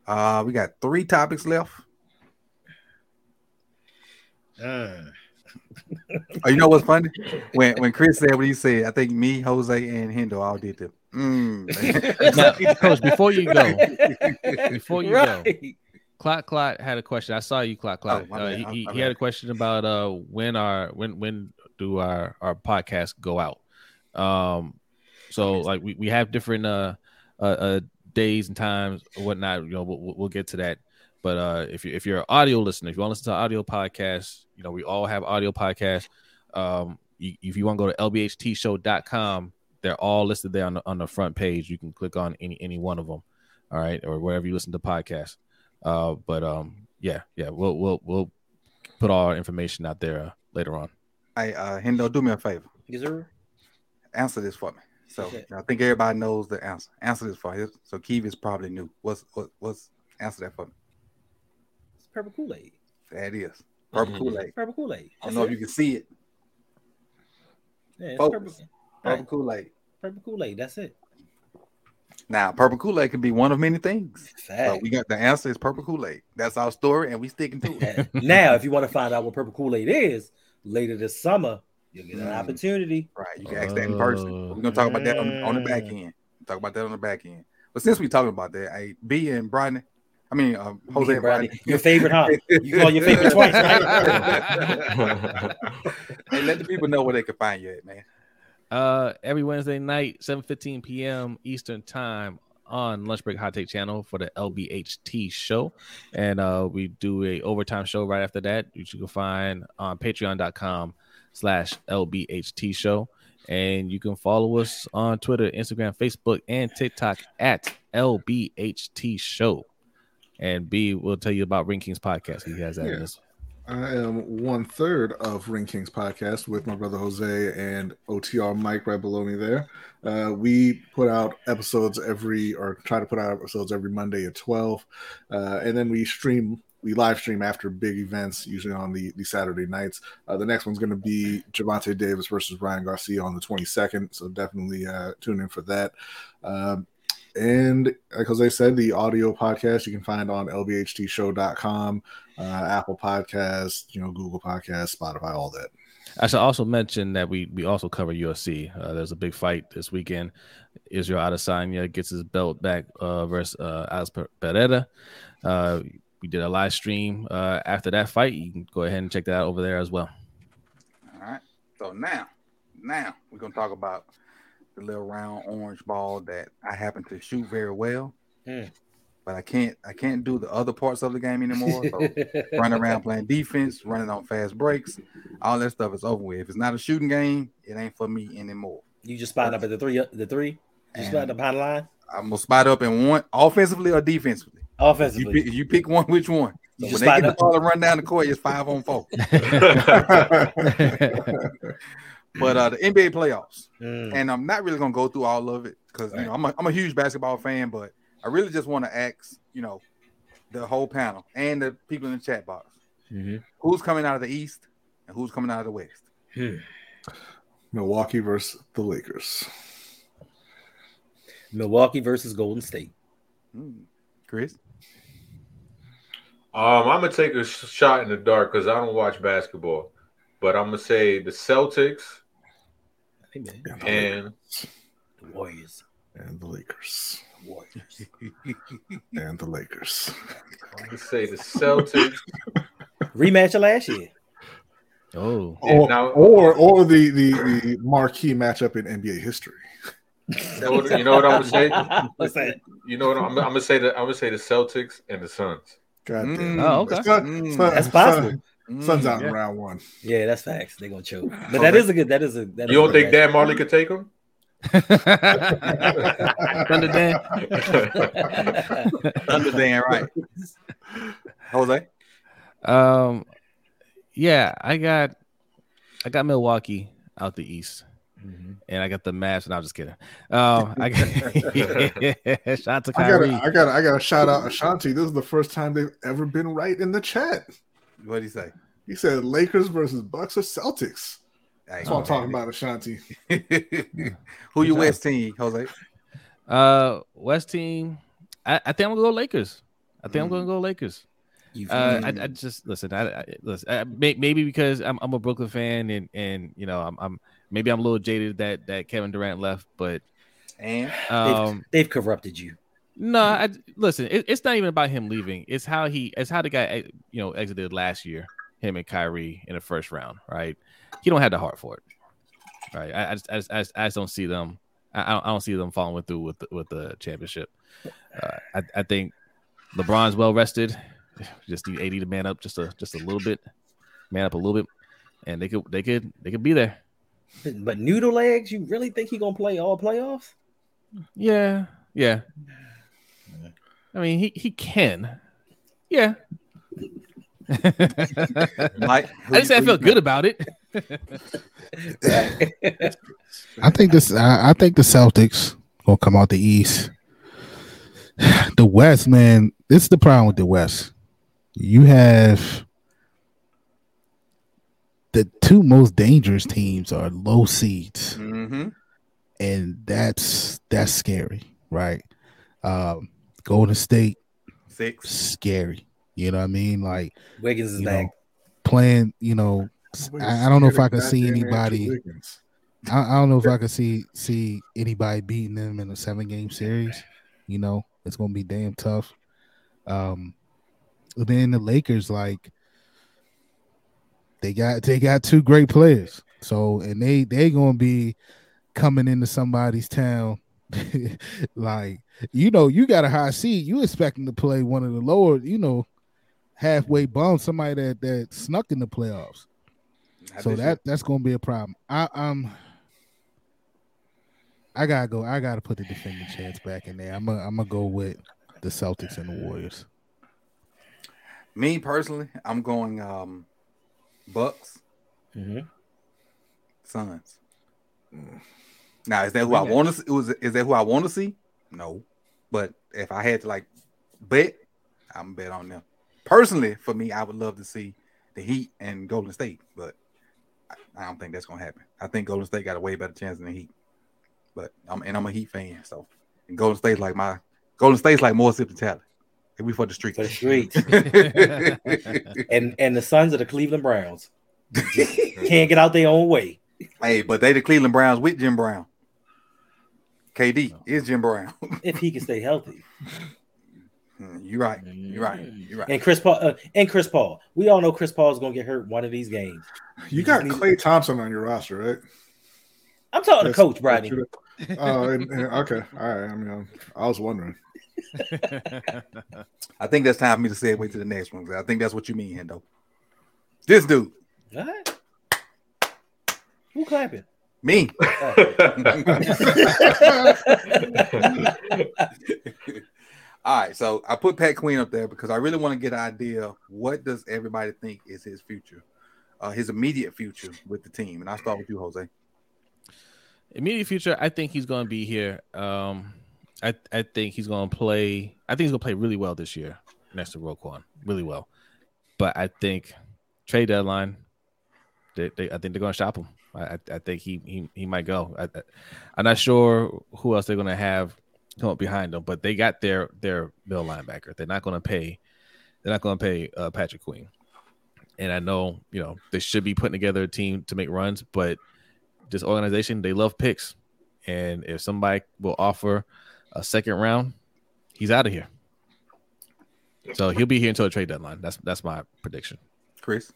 Uh, we got three topics left. uh, Oh, you know what's funny? When when Chris said what he said, I think me, Jose, and Hendo all did the. Mm. Now, Coach, before you go, before you go, right. Clot Clot had a question. I saw you, Clot Clot. Oh, uh, he, he, he had a question about uh when our when when do our our podcast go out. Um, so like we, we have different uh, uh uh days and times or whatnot. You know, we'll, we'll- we'll get to that. But uh, if you if you're an audio listener, if you want to listen to audio podcasts, you know we all have audio podcasts. Um, you, if you want to go to lbhtshow.com, they're all listed there on the on the front page. You can click on any any one of them. All right, or wherever you listen to podcasts. Uh, but um, yeah, yeah, we'll we'll we'll put all our information out there uh, later on. Hey, uh, Hendo, do me a favor. Yes, sir. Answer this for me. So Okay. I think everybody knows the answer. Answer this for you. So Keith is probably new. What's what, what's answer that for me? It's purple Kool Aid. That is purple Mhm. Kool Aid. Purple Kool Aid. I don't know if you can see it. Yeah, it's Focus. purple, Purple Right. Kool Aid. purple Kool Aid. That's it. Now, purple Kool Aid can be one of many things. So Fact. we got the answer is purple Kool Aid. That's our story, and we sticking to it. Now, if you want to find out what purple Kool Aid is later this summer, you'll get an Mm. opportunity. Right. You can ask that in person. Oh. We're gonna talk about that on, on the back end. Talk about that on the back end. But since we're talking about that, I B and Brian, I mean um, Jose and Brady, Brian, your favorite, huh? You call your favorite twice, right? hey, let the people know where they can find you at, man. Uh, every Wednesday night, seven fifteen p.m. Eastern time on Lunch Break Hot Take channel for the LBHT show, and uh, we do a overtime show right after that, which you can find on Patreon.com slash LBHT show, and you can follow us on Twitter, Instagram, Facebook, and TikTok at LBHT show. And B will tell you about Ring Kings podcast. He has that Yeah. in this. I am one third of Ring Kings podcast with my brother Jose and OTR Mike right below me there. Uh, we put out episodes every, or try to put out episodes every Monday at 12. Uh, and then we stream, we live stream after big events, usually on the, the Saturday nights. Uh, the next one's going to be Gervonta Davis versus Ryan Garcia on the 22nd. So definitely uh, tune in for that. Um, and like Jose said, the audio podcast you can find on lbhtshow.com, uh, Apple Podcasts, you know, Google Podcasts, Spotify, all that. I should also mention that we we also cover UFC. Uh, there's a big fight this weekend. Israel Adesanya gets his belt back uh, versus uh, Alex Pereira. Uh, we did a live stream uh, after that fight. You can go ahead and check that out over there as well. All right. So now, now we're gonna talk about the little round orange ball that I happen to shoot very well, Hmm. but I can't I can't do the other parts of the game anymore. So running around playing defense, running on fast breaks, all that stuff is over with. If it's not a shooting game, it ain't for me anymore. You just spot up at the three. The three. You And- spotted up behind the line. I'm gonna spot up in one offensively or defensively. You pick, you pick one, which one? So when they spot get the ball and run down the court, it's five on four. But uh, the NBA playoffs, Mm. and I'm not really gonna go through all of it because you know I'm a, I'm a huge basketball fan, but I really just want to ask you know the whole panel and the people in the chat box Mhm. who's coming out of the East and who's coming out of the West. Hmm. Milwaukee versus the Lakers. Milwaukee versus Golden State. Hmm. Chris, Um, I'm gonna take a shot in the dark because I don't watch basketball, but I'm gonna say the Celtics Hey. And the, Warriors. and the Lakers. Warriors. And the Lakers. I'm gonna say the Celtics. Rematch of last year. oh, Or, now- or or the, the the marquee matchup in NBA history. You know what, you know what I'm gonna say? What's that? You know what I'm, I'm gonna say? The, I'm gonna say the Celtics and the Suns. God damn. Mm. Oh, okay. Sun- Mm. Sun- That's possible. Sun- Mm. Sun's out Yeah. in round one. Yeah, that's facts. They're gonna choke. But that is a good. That is a. That is You don't think Dan Majerle could take him? Thunder Dan. match. Thunder Dan, right? Jose, Um, yeah, I got, I got Milwaukee out the East, Mhm. and I got the match, And I'm just kidding. Um, I got shout out to I Kyrie. gotta, I gotta, I gotta shout out Ashanti. This is the first time they've ever been right in the chat. what do you say? He said Lakers versus Bucks or Celtics. That's what I'm talking about, Ashanti. Who you West team, Jose? Uh, West team. I, I think I'm gonna go Lakers. I think I'm Mm. gonna go Lakers. You- Uh, I, I just listen. I, I listen. I, may, maybe because I'm, I'm a Brooklyn fan, and and you know I'm, I'm maybe I'm a little jaded that that Kevin Durant left, but And um, they've corrupted you. no, I listen. It, it's not even about him leaving. It's how he, it's how the guy, eh, you know, exited last year. Him and Kyrie in the first round, right? He don't have the heart for it, right? I, I just, I just, I just, don't see them. I, I don't see them following through with the, with the championship. Uh, I, I think LeBron's well rested. Just need AD to man up just a, just a little bit, man up a little bit, and they could, they could, they could be there. But, but noodle legs, you really think he gonna play all playoffs? Yeah, yeah. I mean, he he can. Yeah. Mike, I just say I feel good about it. I think this. I, I think the Celtics gonna come out the East. The West, man. This is the problem with the West. You have the two most dangerous teams are low seeds, Mm-hmm. and that's that's scary, right? Um, Golden State, Six. scary. You know what I mean? Like Wiggins is you back. know, playing. You know, I, I don't know if I can see anybody. I, I don't know if I can see see anybody beating them in a seven game series. You know, it's gonna be damn tough. Um, but then the Lakers, like, they got they got two great players. So and they they gonna be coming into somebody's town like you know, you got a high seed. You expecting to play one of the lower, you know, halfway bum, somebody that that snuck in the playoffs. So that that's gonna be a problem. I um I gotta go. I gotta put the defending chance back in there. I'm gonna I'm gonna go with the Celtics and the Warriors. Me personally, I'm going um Bucks, Mm-hmm. Suns. Now, is that who I want to? See? Was is that who I want to see? No, but if I had to like bet, I'm bet on them. Personally, for me, I would love to see the Heat and Golden State, but I, I don't think that's gonna happen. I think Golden State got a way better chance than the Heat. But I'm and I'm a Heat fan, so and Golden State's like my Golden State's like more sip talent. We for the streets. For the streets. and and the sons of the Cleveland Browns. Can't get out their own way. Hey, but they the Cleveland Browns with Jim Brown. KD is Jim Brown. if he can stay healthy. You're right. You're right. You're right. And Chris Paul uh, and Chris Paul. We all know Chris Paul is gonna get hurt one of these games. You got Klay Thompson on your roster, right? I'm talking to Coach Bradley. Oh, and- and- okay. All right. I mean, I was wondering. I think that's time for me to say segue to the next one. I think that's what you mean, Hendo. This dude, All right. Who clapping? me. All right, so I put Pat Queen up there because I really want to get an idea what does everybody think is his future, uh, his immediate future with the team. And I start with you, Jose. Immediate future, I think he's going to be here. Um, I I think he's going to play. I think he's going to play really well this year next to Roquan, really well. But I think trade deadline, they, they I think they're going to shop him. I, I, think he he he might go. I, I'm not sure who else they're going to have come up behind them, but they got their their middle linebacker. They're not going to pay. They're not going to pay uh, Patrick Queen. And I know you know they should be putting together a team to make runs, but this organization they love picks, and if somebody will offer a second round, he's out of here. So he'll be here until the trade deadline. That's that's my prediction. Chris.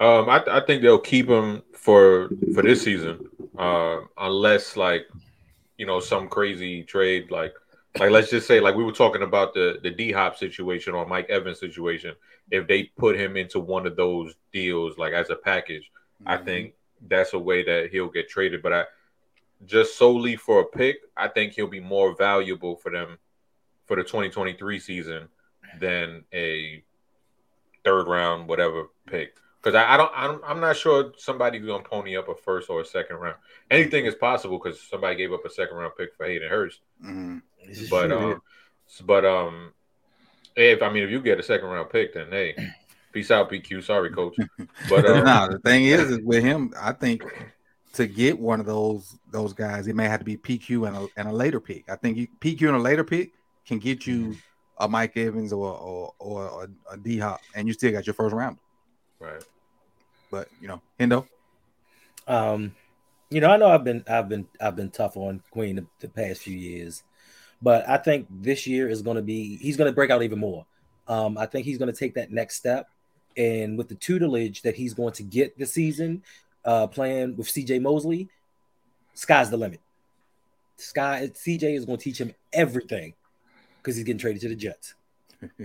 Um, I, I think they'll keep him for for this season, uh, unless like you know some crazy trade like like let's just say like we were talking about the the D Hop situation or Mike Evans situation. If they put him into one of those deals like as a package, I Mhm. think that's a way that he'll get traded. But I just solely for a pick, I think he'll be more valuable for them for the 2023 season than a third round whatever pick. Because I, I don't, I'm, I'm not sure somebody's gonna pony up a first or a second round. Anything is possible because somebody gave up a second round pick for Hayden Hurst. Mhm. But um, but um, if I mean if you get a second round pick, then hey, peace out, PQ. Sorry, coach. But um, nah, the thing is, is with him, I think to get one of those those guys, it may have to be PQ and a, and a later pick. I think you, PQ and a later pick can get you a Mike Evans or or or a, a D Hop, and you still got your first round. right. But you know, Hendo, Um, you know, I know I've been I've been I've been tough on Queen the, the past few years, but I think this year is going to be he's going to break out even more. Um, I think he's going to take that next step, and with the tutelage that he's going to get this season, uh, playing with CJ Mosley, sky's the limit. Sky CJ is going to teach him everything because he's getting traded to the Jets.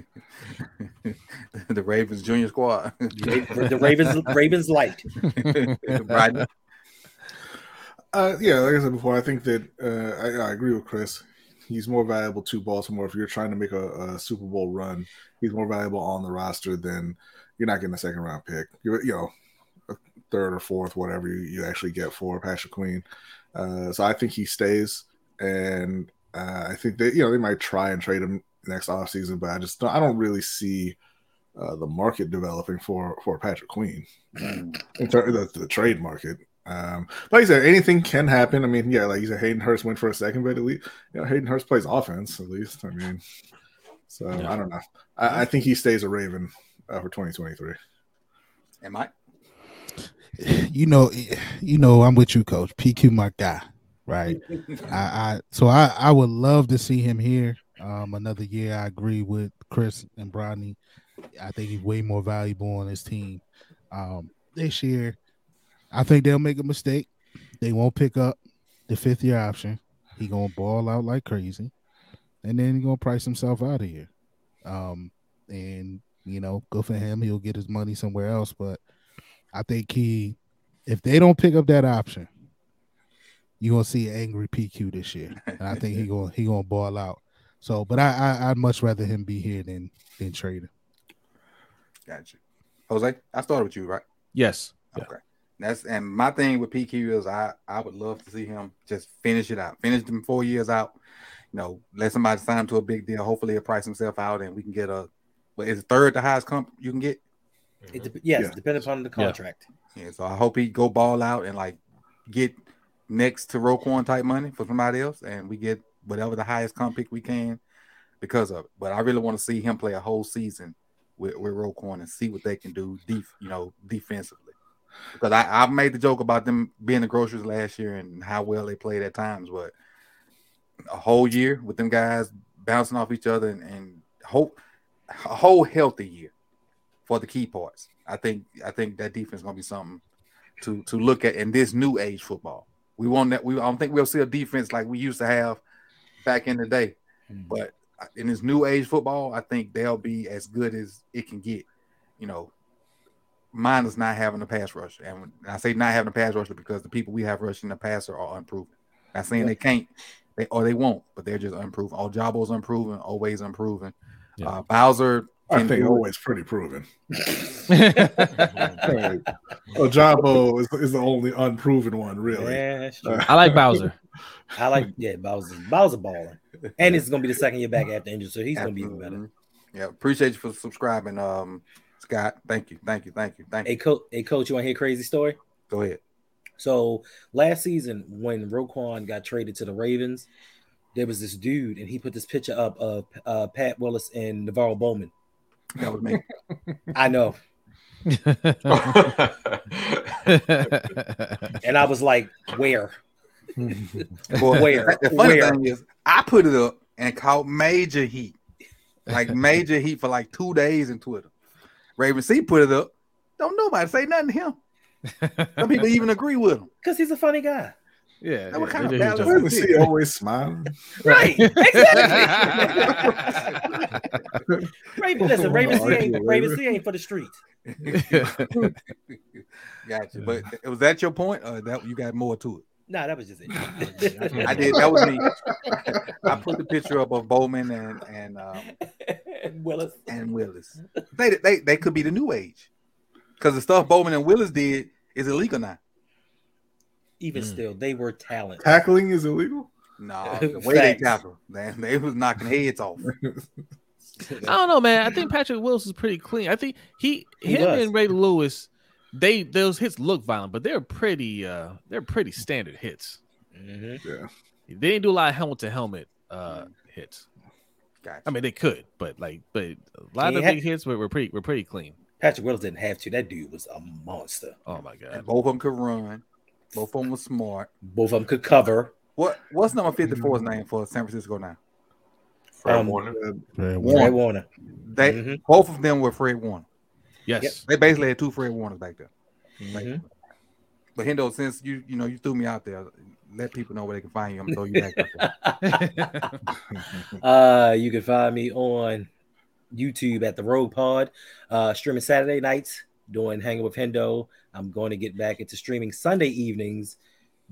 the Ravens junior squad, The Ravens Ravens light. right? Uh, yeah, like I said before, I think that uh, I, I agree with Chris. He's more valuable to Baltimore if you're trying to make a, a Super Bowl run. He's more valuable on the roster than you're not getting a second round pick. You're, you know, a third or fourth, whatever you, you actually get for Patrick Queen. Uh, so I think he stays, and uh, I think that you know they might try and trade him next offseason, but I just don't, I don't really see uh, the market developing for for Patrick Queen in terms of the, the trade market. Um, like I said, anything can happen. I mean, yeah, like you said, Hayden Hurst went for a second, but at least you know Hayden Hurst plays offense. At least, I mean, so Yeah. I don't know. I, I think he stays a Raven uh, for 2023. Am I? You know, you know, I'm with you, Coach. PQ, my guy, right? I, I so I I would love to see him here. Um, another year. I agree with Chris and Brodney. I think he's way more valuable on his team. Um, this year, I think they'll make a mistake. They won't pick up the fifth year option. he gonna ball out like crazy, and then he gonna price himself out of here. Um, and you know, good for him. He'll get his money somewhere else. But I think he, if they don't pick up that option, you gonna see angry PQ this year, and I think he gonna he gonna ball out. So, but I, I I'd much rather him be here than than trading. Gotcha. Jose, I started with you, right? Yes. Yeah. Okay. That's and my thing with PQ is I I would love to see him just finish it out, finish them four years out. You know, let somebody sign him to a big deal. Hopefully, he'll price himself out, and we can get a. But is third the highest comp you can get? Mm-hmm. It de- yes, Yeah. depending upon the contract. Yeah. So I hope he go ball out and like get next to Roquan type money for somebody else, and we get whatever the highest comp pick we can because of it. But I really want to see him play a whole season with with Roquan and see what they can do, def- you know, defensively. Because I, I've made the joke about them being the groceries last year and how well they played at times, but a whole year with them guys bouncing off each other and, and hope a whole healthy year for the key parts. I think I think that defense is gonna be something to to look at in this new age football. We want that we I don't think we'll see a defense like we used to have back in the day. Mm-hmm. But in this new age football, I think they'll be as good as it can get. You know, mine is not having a pass rush, and I say not having a pass rusher because the people we have rushing the passer are unproven. Not saying they can't, they or they won't, but they're just unproven. Ojabo's unproven, always unproven. Yeah. Uh, Bowser I think always pretty proven. Right. Ojabo is, is the only unproven one, really. Yeah, that's true. I like Bowser. I like yeah, Bowser. Bowser balling, and it's gonna be the second year back after injury, so he's gonna be even better. Yeah, appreciate you for subscribing, um, Scott. Thank you, thank you, thank you, thank you. Hey, coach. Hey, coach. You want to hear a crazy story? Go ahead. So last season, when Roquan got traded to the Ravens, there was this dude, and he put this picture up of uh, Pat Willis and NaVorro Bowman. That was me. I know, and I was like, "Where? Boy, Where? The funny Where? thing is, I put it up and caught major heat, like major heat for like two days in Twitter. Raven C put it up. Don't nobody say nothing to him. Some people even agree with him. Because he's a funny guy, yeah. That was yeah, kinda they do bad. his Why job. is he always smiling? right? Exactly. Raven, listen, Raven C ain't Raven C ain't for the street. Gotcha. But was that your point, or that you got more to it? Nah, that was just it. I did. That was me. I put the picture up of Bowman and and um, Willis. and Willis. They they they could be the new age because the stuff Bowman and Willis did is illegal now. Even Mm. still, they were talent. Tackling is illegal. No, the way they Facts. tackle, man, they was knocking heads off. I don't know, man. I think Patrick Willis is pretty clean. I think he, He him does. and Ray Lewis, they those hits look violent, but they're pretty uh they're pretty standard hits. Mhm. Yeah. They didn't do a lot of helmet to helmet uh hits. Gotcha. I mean, they could, but like, but a lot He of the had- big hits were, were pretty were pretty clean. Patrick Willis didn't have to. That dude was a monster. Oh my god! and god. both of them could run. Both of them were smart. Both of them could cover. What what's number 54's name for San Francisco now? Fred Um, Warner. Fred Warner. Fred Warner. They Mhm. both of them were Fred Warner. Yes. They basically had two Fred Warners back there. Mhm. But Hendo, since you you know you threw me out there, let people know where they can find you. I'm gonna throw you back. Uh, you can find me on YouTube at the Rogue Pod, uh, streaming Saturday nights, doing Hanging with Hendo. I'm going to get back into streaming Sunday evenings,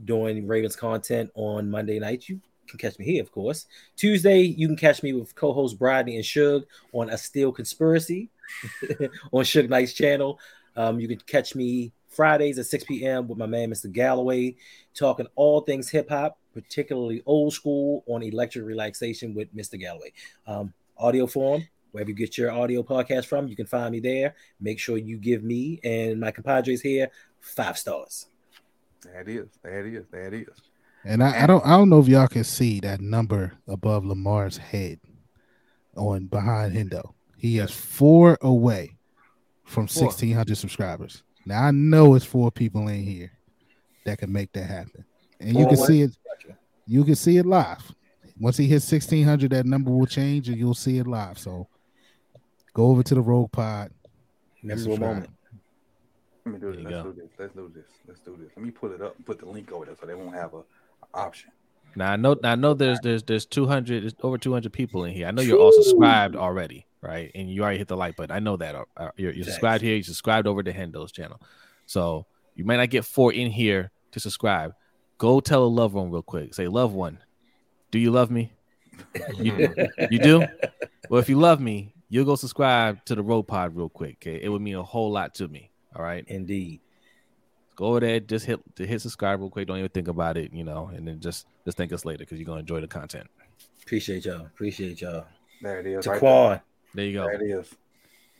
doing Ravens content on Monday nights. You can catch me here, of course. Tuesday, you can catch me with co-host Bradley and Suge on A Steel Conspiracy on Suge Knight's channel. Um, you can catch me Fridays at 6 p.m. with my man, Mr. Galloway, talking all things hip hop, particularly old school on electric relaxation with Mr. Galloway. Um, audio form, wherever you get your audio podcast from, you can find me there. Make sure you give me and my compadres here five stars. There it is. There it is. There it is. And I, I don't I don't know if y'all can see that number above Lamar's head on behind Hendo. He is four away from Four. sixteen hundred subscribers. Now I know it's four people in here that can make that happen. And you can away? see it, you can see it live. Once he hits sixteen hundred, that number will change and you'll see it live. So go over to the Rogue Pod. Memorable Subscribe. moment. Let me do this. Let's go. do this. Let's do this. Let's do this. Let me pull it up and put the link over there so they won't have a, a option. Now I know. Now I know. There's there's there's 200, there's over 200 people in here. I know you're all subscribed already, right? And you already hit the like button. I know that. Uh, uh, You're, you're subscribed here. You subscribed over to Hendo's channel, so you might not get four in here to subscribe. Go tell a loved one real quick. Say, loved one, do you love me? You, you do? Well, if you love me, you'll go subscribe to the Rogue Pod real quick. Okay, it would mean a whole lot to me. All right. Indeed. go over there, just hit to hit subscribe real quick. Don't even think about it, you know, and then just just thank us later because you're gonna enjoy the content. Appreciate y'all. Appreciate y'all. There it is. right there. There you go. There it is.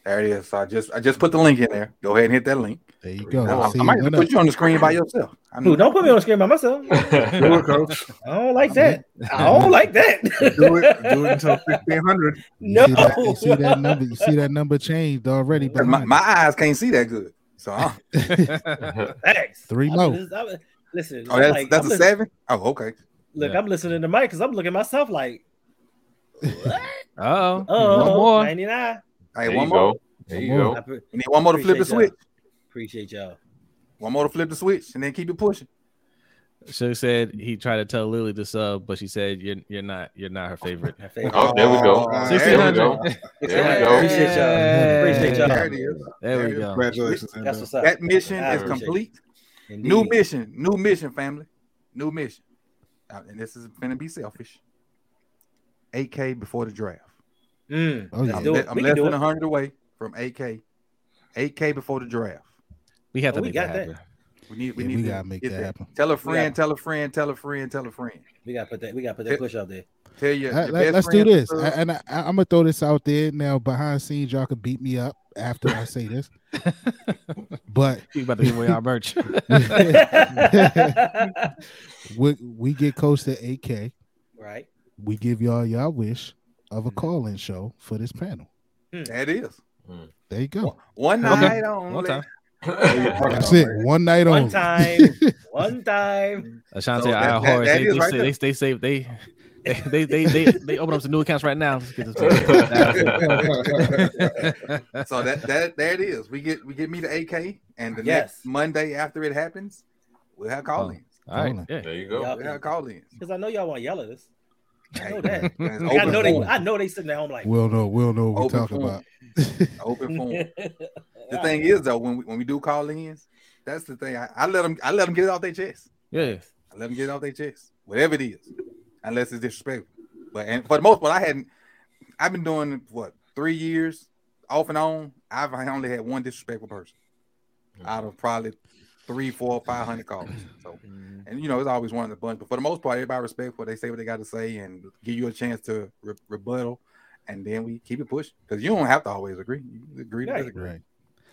There it is. So I just I just put the link in there. Go ahead and hit that link. There you go. I, See, I might when put you on the screen by yourself. I Who, don't put me on the screen by myself. Do it, coach. I don't like that. I don't like that. Do it. Do it until fifteen hundred. you no. see that, you see that number. You see that number changed already. My, my eyes can't see that good. So uh, Thanks. Three I'm more. I'm- Listen, oh, that's like- that's I'm a lis- seven. Oh, okay. Look, Yeah. I'm listening to Mike because I'm looking at myself like, what? Oh, Oh, one more. 99. Hey, There one you more. go. There you more. go. I pre- We need one more to flip the Appreciate y'all. switch. appreciate y'all. One more to flip the switch, and then keep it pushing. Suge said he tried to tell Lily to sub, but she said you're you're not you're not her favorite. My favorite. Oh, there we go. There we 1600. go. There we go. Appreciate y'all. Appreciate y'all. There it is. There There we go. Congratulations. That's what's up. That mission is complete. Indeed. New mission, new mission, family, new mission. Uh, and this is gonna be selfish. 8K before the draft. Mm, Oh, yeah. I'm, do le- I'm less can do than it. 100 away from 8K. 8K before the draft. We have to Oh, we make got that that. happen. We need. We Yeah, need we to gotta make get that happen. Tell a friend. Tell a friend. Tell a friend. Tell a friend. We gotta put that. We gotta put that push out there. Tell your, Let- your let- best let's do this. I- and I, I'm gonna throw this out there now. Behind scenes, y'all can beat me up after I say this. but You about to give away our merch. we, we get close to 8K. right. We give y'all y'all wish of a call-in show for this panel. Hmm. That is hmm. There you go. one Okay. night only. One time. That's it. One night on. One time. One time. Ashanti, So I that- that- Horace, that they, is do right they, they save they they they they they open up some new accounts right now. Let's get this. So that that there it is. We get we get me to 8K, and the Yes. next Monday after it happens, we'll have oh, call-ins. All right, yeah. There you go. Yup. We'll have call-ins. Because I know y'all want to yell at us. I know that. I open know they. forum. I know they sitting at home like. We'll know. We'll know what we're talking forum. about. Open forum. The thing is though, when we when we do call-ins, that's the thing. I, I let them I let them get it off their chest. Yes. I let them get it off their chest, whatever it is, unless it's disrespectful. But and for the most part, I hadn't. I've been doing what three years off and on. I've only had one disrespectful person mm. out of probably three, four, five hundred calls. So, and you know, it's always one of the bunch. But for the most part, everybody respectful. They say what they got to say and give you a chance to re- rebuttal, and then we keep it pushing because you don't have to always agree. You can agree to Right. disagree. Right.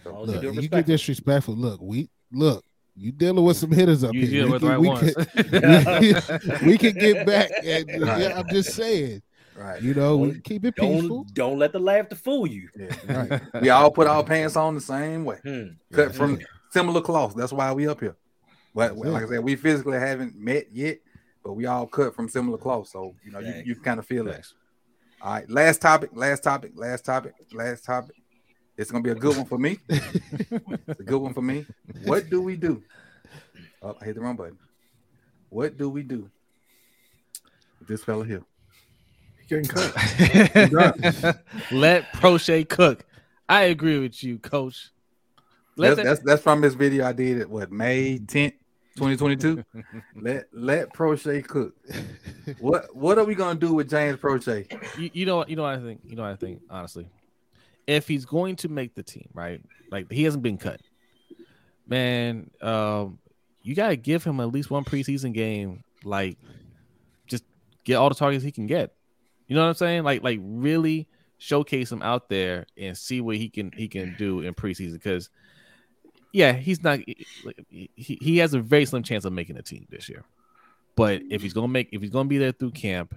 So, All you Look, you get disrespectful. Look, we look. You dealing with some hitters up you here. deal We with the can- right we ones. can- we can get back. And, Right. yeah, I'm just saying. right. You know, we Don't- keep it peaceful. Don't don't let the laughter fool you. Yeah. Right. we all put our pants on the same way. Hmm. cut from similar cloth. That's why we up here. But That's like I said, we physically haven't met yet, but we all cut from similar cloth. So you know, you, Thanks. you kind of feel it. Thanks. All right, last topic, last topic, last topic, last topic. It's gonna be a good one for me. it's a good one for me. What do we do? Oh, I hit the wrong button. What do we do with this fella here? He getting cut. Let Proche cook. I agree with you, Coach. That's, that's that's from this video I did at what May 10th, 2022. let let Proche cook. What what are we gonna do with James Proche? you, you know what you know what I think you know what I think honestly if he's going to make the team right like he hasn't been cut man um you got to give him at least one preseason game like just get all the targets he can get you know what I'm saying like like really showcase him out there and see what he can he can do in preseason because yeah he's not he, he has a very slim chance of making the team this year but if he's gonna make if he's gonna be there through camp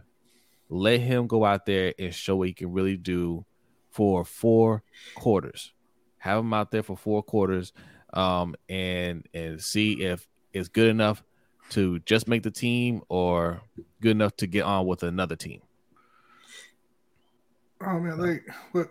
let him go out there and show what he can really do for four quarters. Have him out there for four quarters, um, and and see if it's good enough to just make the team or good enough to get on with another team. Oh man, like what?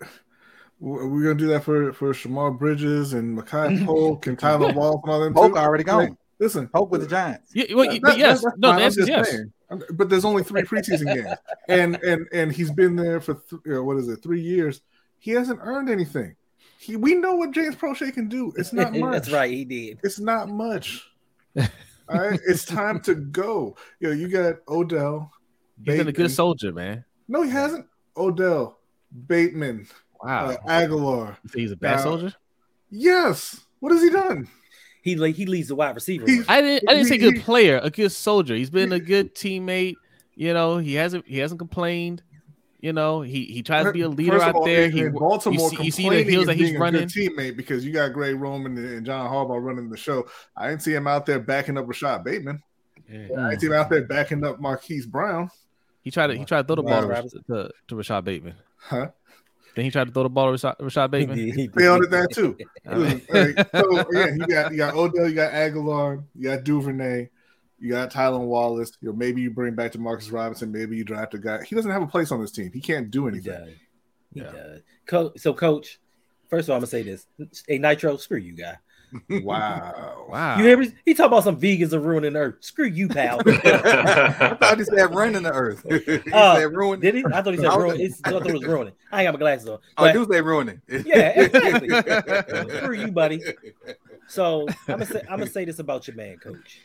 Are we gonna do that for for Shemar Bridges and Makai Polk and Tyler Wall and all them? Polk too? already Like, gone. listen, Polk with the Giants. Yeah, well, that- but yes, that's no, fine. the I'm answer is just yes. saying. But there's only three preseason games, and and and he's been there for th- uh, what is it, three years. He hasn't earned anything. He, we know what James Proche can do. It's not much. That's right, he did. It's not much. All right, it's time to go. Yo, you got Odell. He's been a good soldier, man. No, he hasn't. Odell, Bateman, Wow. uh, Agholor. You think he's a bad uh, soldier? Yes. What has he done? He like he leads the wide receiver. He- I didn't. I didn't say good he- player, a good soldier. He's been a good teammate. You know, he hasn't. He hasn't complained. You know, he he tries to be a leader First out all, there. in- He in Baltimore, you see, you see the complaining hills is that he's being a running. good teammate because you got Greg Roman and- and John Harbaugh running the show. I didn't see him out there backing up Rashod Bateman. I didn't see him out there backing up Marquise Brown. He tried to he tried to throw the Wow. ball to, to, to Rashod Bateman. Huh? Then he tried to throw the ball to Rashod, Rashod He Bateman. did, he Failed did. at that too. I mean, Like, so again, you got you got Odell, you got Agholor, you got Duvernay, you got Tylan Wallace. You know, maybe you bring back to Marcus Robinson. Maybe you draft a guy. He doesn't have a place on this team. He can't do He anything. does. He Yeah. does. Co- so, coach, first of all, I'm gonna say this: Hey, Nitro, screw you, guy. Wow. wow. You hear me? He talking about some vegans are ruining the earth. Screw you, pal. I thought he said running the earth. he Uh, said ruin. Did he? I thought he said I ruin. he- I thought it was ruining. I ain't got my glasses on. Oh, I do say ruining. Yeah, exactly. Screw you, buddy. So I'm gonna say I'm gonna say this about your man, coach.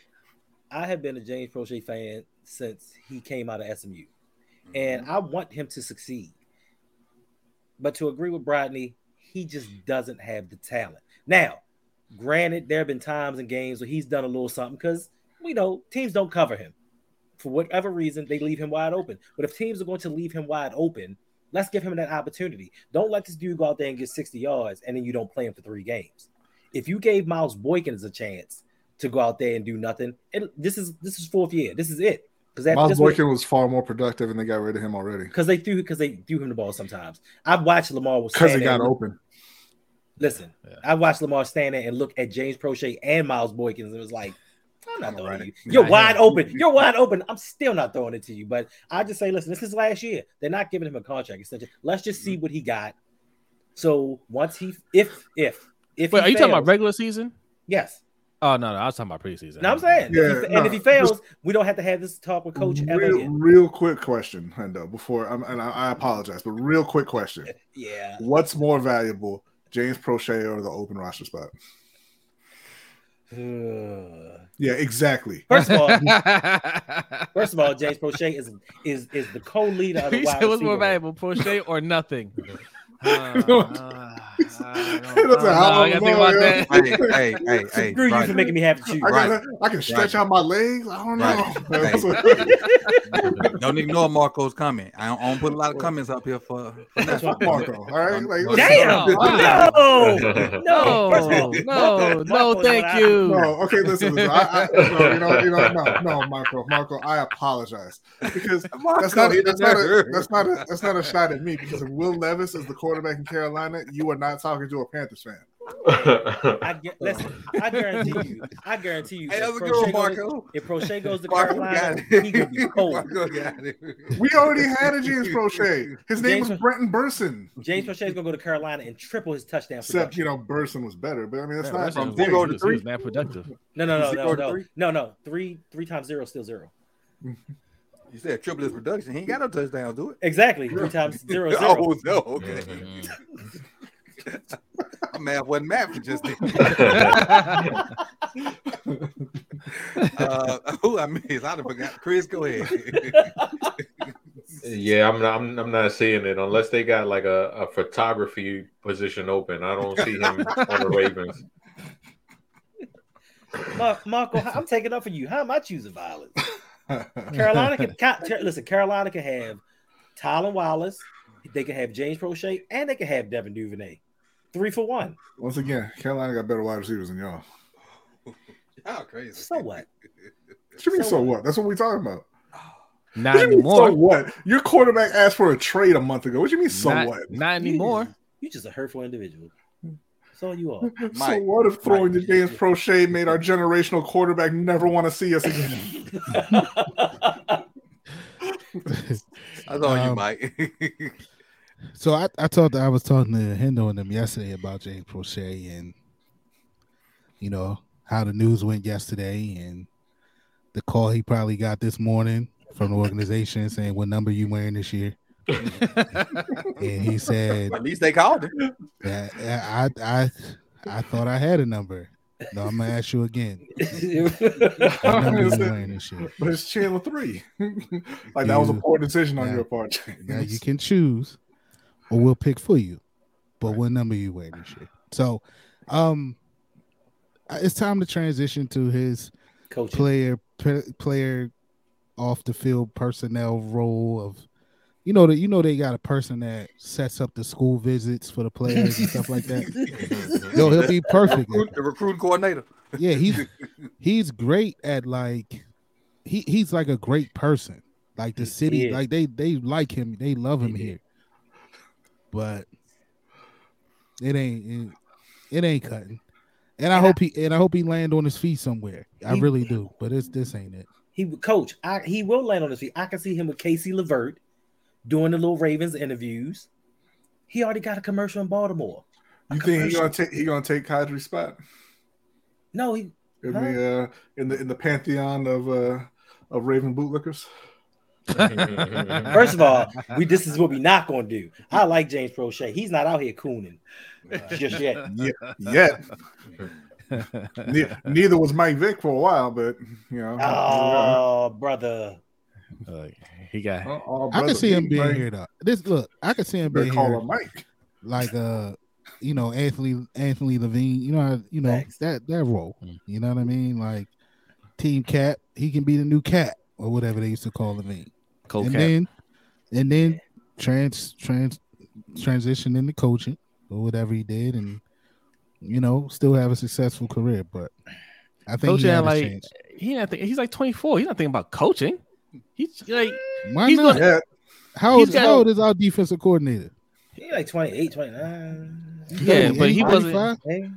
I have been a James Proche fan since he came out of SMU, and I want him to succeed. But to agree with Brodney, he just doesn't have the talent. Now, granted, there have been times in games where he's done a little something because we know teams don't cover him for whatever reason. They leave him wide open. But if teams are going to leave him wide open, let's give him that opportunity. Don't let this dude go out there and get 60 yards and then you don't play him for three games. If you gave Miles Boykins a chance to go out there and do nothing, and this is this is fourth year. This is it. Because Miles Boykin was far more productive, and they got rid of him already because they threw because they threw him the ball sometimes. I've watched Lamar was because he got and- open. Listen, Yeah. I watched Lamar stand there and look at James Proche and Miles Boykins. And it was like, I'm not throwing it to you. Right. You're Nah, wide yeah. open. You're wide open. I'm still not throwing it to you. But I just say, listen, this is last year. They're not giving him a contract extension. Let's just see mm-hmm. what he got. So once he, if, if, if, Wait, he are you talking about regular season? Yes. Oh no, no, I was talking about preseason. No, I'm saying, if he Yeah, no, and if he fails, we don't have to have this talk with Coach ever real, again. real quick question, Hendo. Before I'm, and I, I apologize, but real quick question: Yeah. What's more valuable, James Proche or the open roster spot? Yeah, exactly. First of all, first of all, James Proche is is is the co-leader of the he wide said, "What's more valuable, Proche or nothing?" Uh, uh, I don't He doesn't know. have I gotta think no, about that. hey, hey, hey, hey. Screw you Rodney. for making me have to choose. I, Right. can, I can stretch Right. out my legs. I don't know. Right. Don't ignore Marco's comment. I don't, I don't put a lot of comments up here for. for That's nothing. why- Marco, all right? Like, Damn! Wow. No! No, No! First no, no, thank you. No, okay, listen, listen. I, I, no, you know, you know, no, no, Marco, Marco, I apologize because that's not, he that's doesn't not, a, that's not, a, that's not a shot at me. Because if Will Levis is the quarterback in Carolina, you are not talking to a Panthers fan. I get, listen, I guarantee you, I guarantee you, Hey, if that's a good goes- Marco. if Proche goes to Marco Carolina, got it. he gonna be cold. Marco got it. We already had a James Proche. His name James- was Brenton Burson. James Proche's gonna go to Carolina and triple his touchdown Except you know, Burson was better. But I mean, that's Yeah, not that's from I'm zero to He was- he was three. mad productive. No, no, no, Zero no, no, three? no, no. Three, three times zero, is still zero. You said triple his production. He ain't got no touchdown, do it. Exactly. Three times zero, zero. Oh no, okay. My math wasn't math just then. uh, who I missed? I done forgot. Chris, go ahead. yeah, I'm not, I'm, I'm not seeing it unless they got like a, a photography position open. I don't see him on the Ravens. Mar- Marco, I'm taking up for you. How am I choosing violence? Carolina can Ca- Car- listen. Carolina can have Tylan Wallace. They can have James Proche, and they can have Devin Duvernay. Three for one. Once again, Carolina got better wide receivers than y'all. Y'all crazy. So what? What you mean, So so what? what? That's what we're talking about. Not What you mean, anymore. so what? Your quarterback asked for a trade a month ago. What do you mean, so not, what? Not anymore. You just a hurtful individual. That's all you are. so Mike, what if throwing Mike. to James Proche made our generational quarterback never want to see us again? That's on you, Um, Mike. So I, I talked I was talking to Hendo and them yesterday about James Proche and you know how the news went yesterday and the call he probably got this morning from the organization saying what number you wearing this year, and he said At least they called him. I I I thought I had a number. No, I'm gonna ask you again. What number you wearing this year? But it's channel three. like that was a poor decision on yeah. your part. Now you can choose, or we'll pick for you. But what number you wearing this year? So, um, it's time to transition to his Coach. player p- player off the field personnel role of you know that you know they got a person that sets up the school visits for the players and stuff like that. Yo, he'll be perfect. at Recruit- the recruiting coordinator. yeah, he's he's great at like he he's like a great person. Like the city, is. like they they like him, they love him He here. But it ain't it, it ain't cutting. And I And I- hope he and I hope he land on his feet somewhere. I He- really do. But it's this ain't it. He coach. I, he will land on his feet. I can see him with Cassie Calvert doing the little Ravens interviews. He already got a commercial in Baltimore. A You think he gonna take he gonna take Qadry's spot No, he in Huh? the uh in the in the pantheon of uh of Raven bootlickers? First of all, we this is what we not gonna do. I like James Proche. He's not out here cooning just yet. Yeah, yet. Ne- neither was Mike Vick for a while, but you know, Oh, brother. Uh, he got uh, all I can see him being man. here though. This look, I can see him Better being call here him Mike. like uh you know Anthony Anthony Levine. You know how- you know Facts. that that role. Mm. You know what I mean? Like team cap, he can be the new cat or whatever they used to call Levine. Cold and cap. then and then trans trans transition into coaching or whatever he did and you know still have a successful career but i think Coach he had like he not think, he's like 24. He's not thinking about coaching. He's like why he's not gonna- Yeah, how old, he's got- how old is our defensive coordinator He like 28, 29. Yeah, but he wasn't- 35?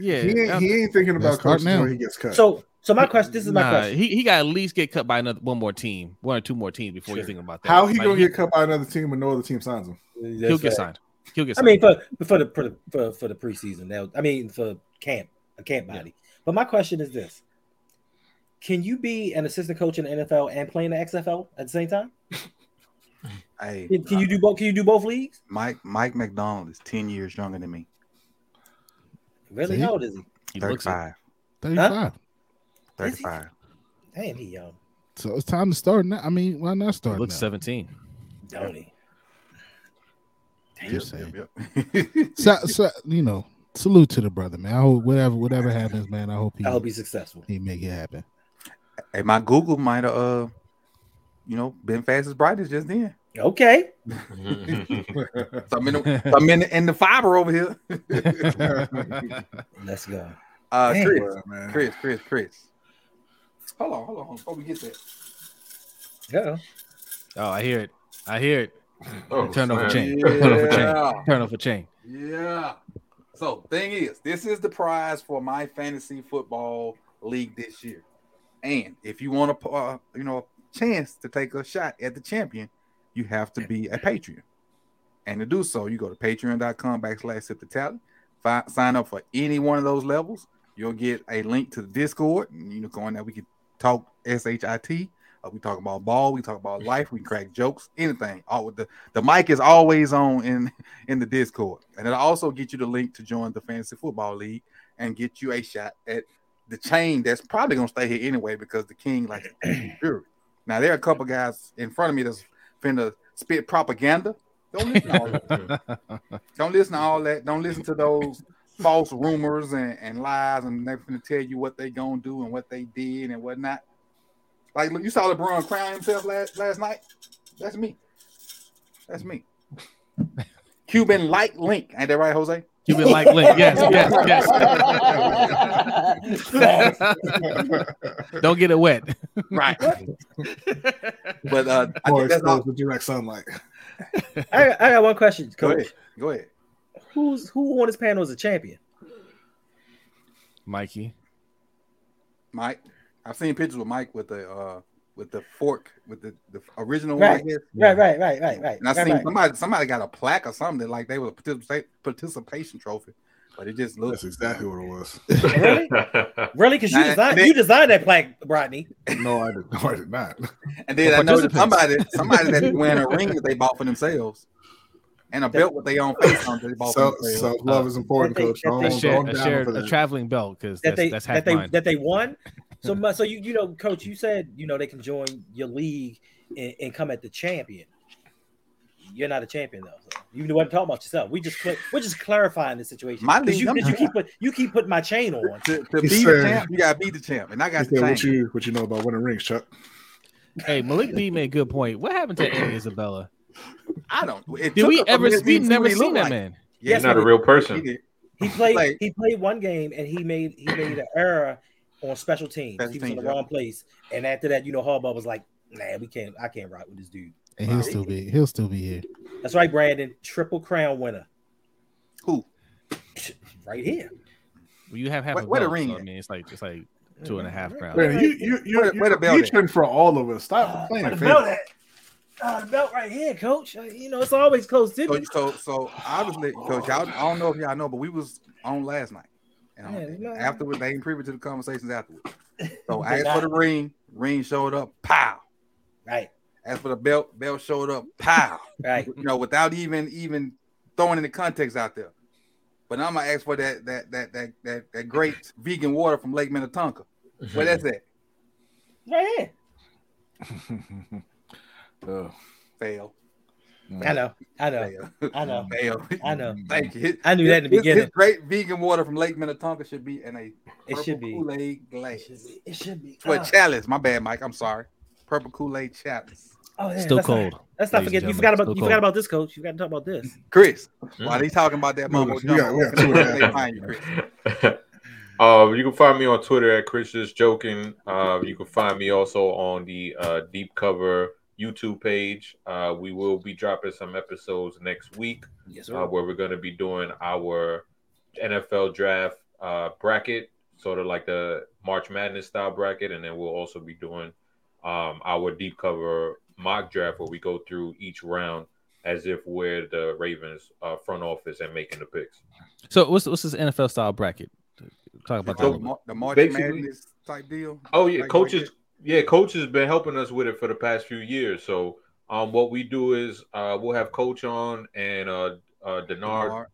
Yeah, he ain't, he ain't thinking about start coaching now. until he gets cut. So so my question, this is my nah, question. he, he got at least get cut by another one more team, one or two more teams before Sure. you think about that. How he Like, gonna get cut by another team when no other team signs him? He'll get signed. He'll get I mean, for for the for the for, for the preseason now. I mean, for camp, a camp body. But my question is this: Can you be an assistant coach in the NFL and play in the XFL at the same time? Hey, Can, can you do both? Can you do both leagues? Mike Mike Macdonald is ten years younger than me. Really? See? How old is he? he looks it. 35. 35 35. Damn, he young, so it's time to start now i mean why not He start looks now? 17. don't he? Damn. Just saying. Yep, yep. so, so you know salute to the brother man i hope whatever whatever happens man i hope he I hope he's successful. he make it happen hey, my Google might have uh you know been fast as bright as just then. Okay. So I'm in the, so I'm in the, in the fiber over here. Let's go. Uh, Chris, Bruh, man. Chris, Chris, Chris. Hold on, hold on, before we get there. Yeah. Oh, I hear it. I hear it. Oh, Turn off man. chain. Turn over chain. Yeah. Turn over chain. Yeah. So thing is, this is the prize for my fantasy football league this year. And if you want a uh, you know a chance to take a shot at the champion, you have to be a Patreon. And to do so, you go to patreon.com backslash sip the talent. Fi- sign up for any one of those levels. You'll get a link to the Discord. And you know, go in there, we can talk SHIT. Uh, we talk about ball, we talk about life, we crack jokes, anything. All with the the mic is always on in in the Discord, and it'll also get you the link to join the fantasy football league and get you a shot at the chain that's probably gonna stay here anyway because the king likes fury. Now there are a couple guys in front of me that's finna spit propaganda. Don't listen to all that. Don't listen to all that. Don't listen to those false rumors and, and lies, and they're gonna tell you what they're gonna do and what they did and whatnot. Like look, you saw LeBron crying himself last last night. That's me. That's me. Cuban like link, ain't that right, Jose? Cuban like link. Yes, yes, yes. Don't get it wet. Right. but uh, I Or think that's all. exposed direct sunlight. I, I got one question, Go ahead. Go ahead. Who's who on this panel is a champion? Mikey. Mike. I've seen pictures with Mike with the uh with the fork with the, the original one, Right. guess. Right, right, right, right, right. And I right, seen right. somebody somebody got a plaque or something like they were a participation trophy. but it just looks. That's exactly what it was. Really? Really? Because you designed they- you designed that plaque, Rodney. No, I did. No, I did not. And then For I know that somebody somebody that's wearing a ring that they bought for themselves, and a belt with their own face on that they bought So, for themselves. love is uh, important, That they- Coach. that Don't, they A, don't a, down shared, for a traveling belt because That that's, they that's that they mine. that they won. So mu- so you you know, coach, you said you know they can join your league and, and come at the champion. You're not a champion though. So you wasn't talking about yourself. We just cl- we're just clarifying the situation. My 'Cause league, you, you keep put you keep putting my chain on. to, to He be the champ, you gotta be the champ, and I He got said, the what you what you know about winning rings, Chuck? hey, Malik B made a good point. What happened to Eddie Isabella? I don't. It Did we ever? We've never seen that like. man. He's Yes, not a real person. did. He played Like- he played one game and he made he made an error on special teams. Special he was in the yeah. wrong place. And after that, you know, Harbaugh was like, nah, we can't I can't rock with this dude. And he'll still be he'll still be here. That's right, Brandon. Triple crown winner. Who? Right here. Well, you have half Where- a where the ring so, I mean, it's like it's like two and a half crowns. Man, you you you Where- where the you're belt at? reaching for all of us. Stop Uh, playing where the favorites. Belt? Uh, the belt right here, coach. Uh, You know, it's always close to So, me. so, so obviously, coach, y'all, I don't know if y'all know, but we was on last night. And Yeah, you know. afterwards, they ain't privy to the conversations afterwards. So I asked for the ring, ring showed up, pow. Right, Asked for the belt, belt showed up, pow. right. you know, without even even throwing any context out there. But I'm gonna ask for that that that that that, that great vegan water from Lake Minnetonka. Where that's at? Right here. Oh, Fail. I know. I know. Fail. I know. Fail. I know. Thank you. I knew that in the His- his beginning. great vegan water from Lake Minnetonka should be in a It should be. Kool-Aid It glass. should be. It should be. Well, Ah. chalice. My bad, Mike. I'm sorry. Purple Kool-Aid chalice. Oh, yeah, Still let's not- cold. Let's not forget. You forgot about. gentlemen, You still forgot about this, coach. You got to talk about this. Chris, Mm. while he's talking about that mumbo We got- jumbo, we got where two can and a they half find you, Chris? uh, you can find me on Twitter at Chris Just Joking. Uh, you can find me also on the uh, Deep Cover YouTube page. Uh, we will be dropping some episodes next week Yes, uh, where we're going to be doing our NFL draft uh, bracket, sort of like the March Madness style bracket, and then we'll also be doing um, our deep cover mock draft where we go through each round as if we're the Ravens uh, front office and making the picks. So what's what's this NFL style bracket? Talk about that. The, little bit. Mar- the March basically- Madness type deal. Oh yeah, Like- coaches. like yeah, coach has been helping us with it for the past few years. So, um, what we do is uh, we'll have coach on and uh, uh, Denard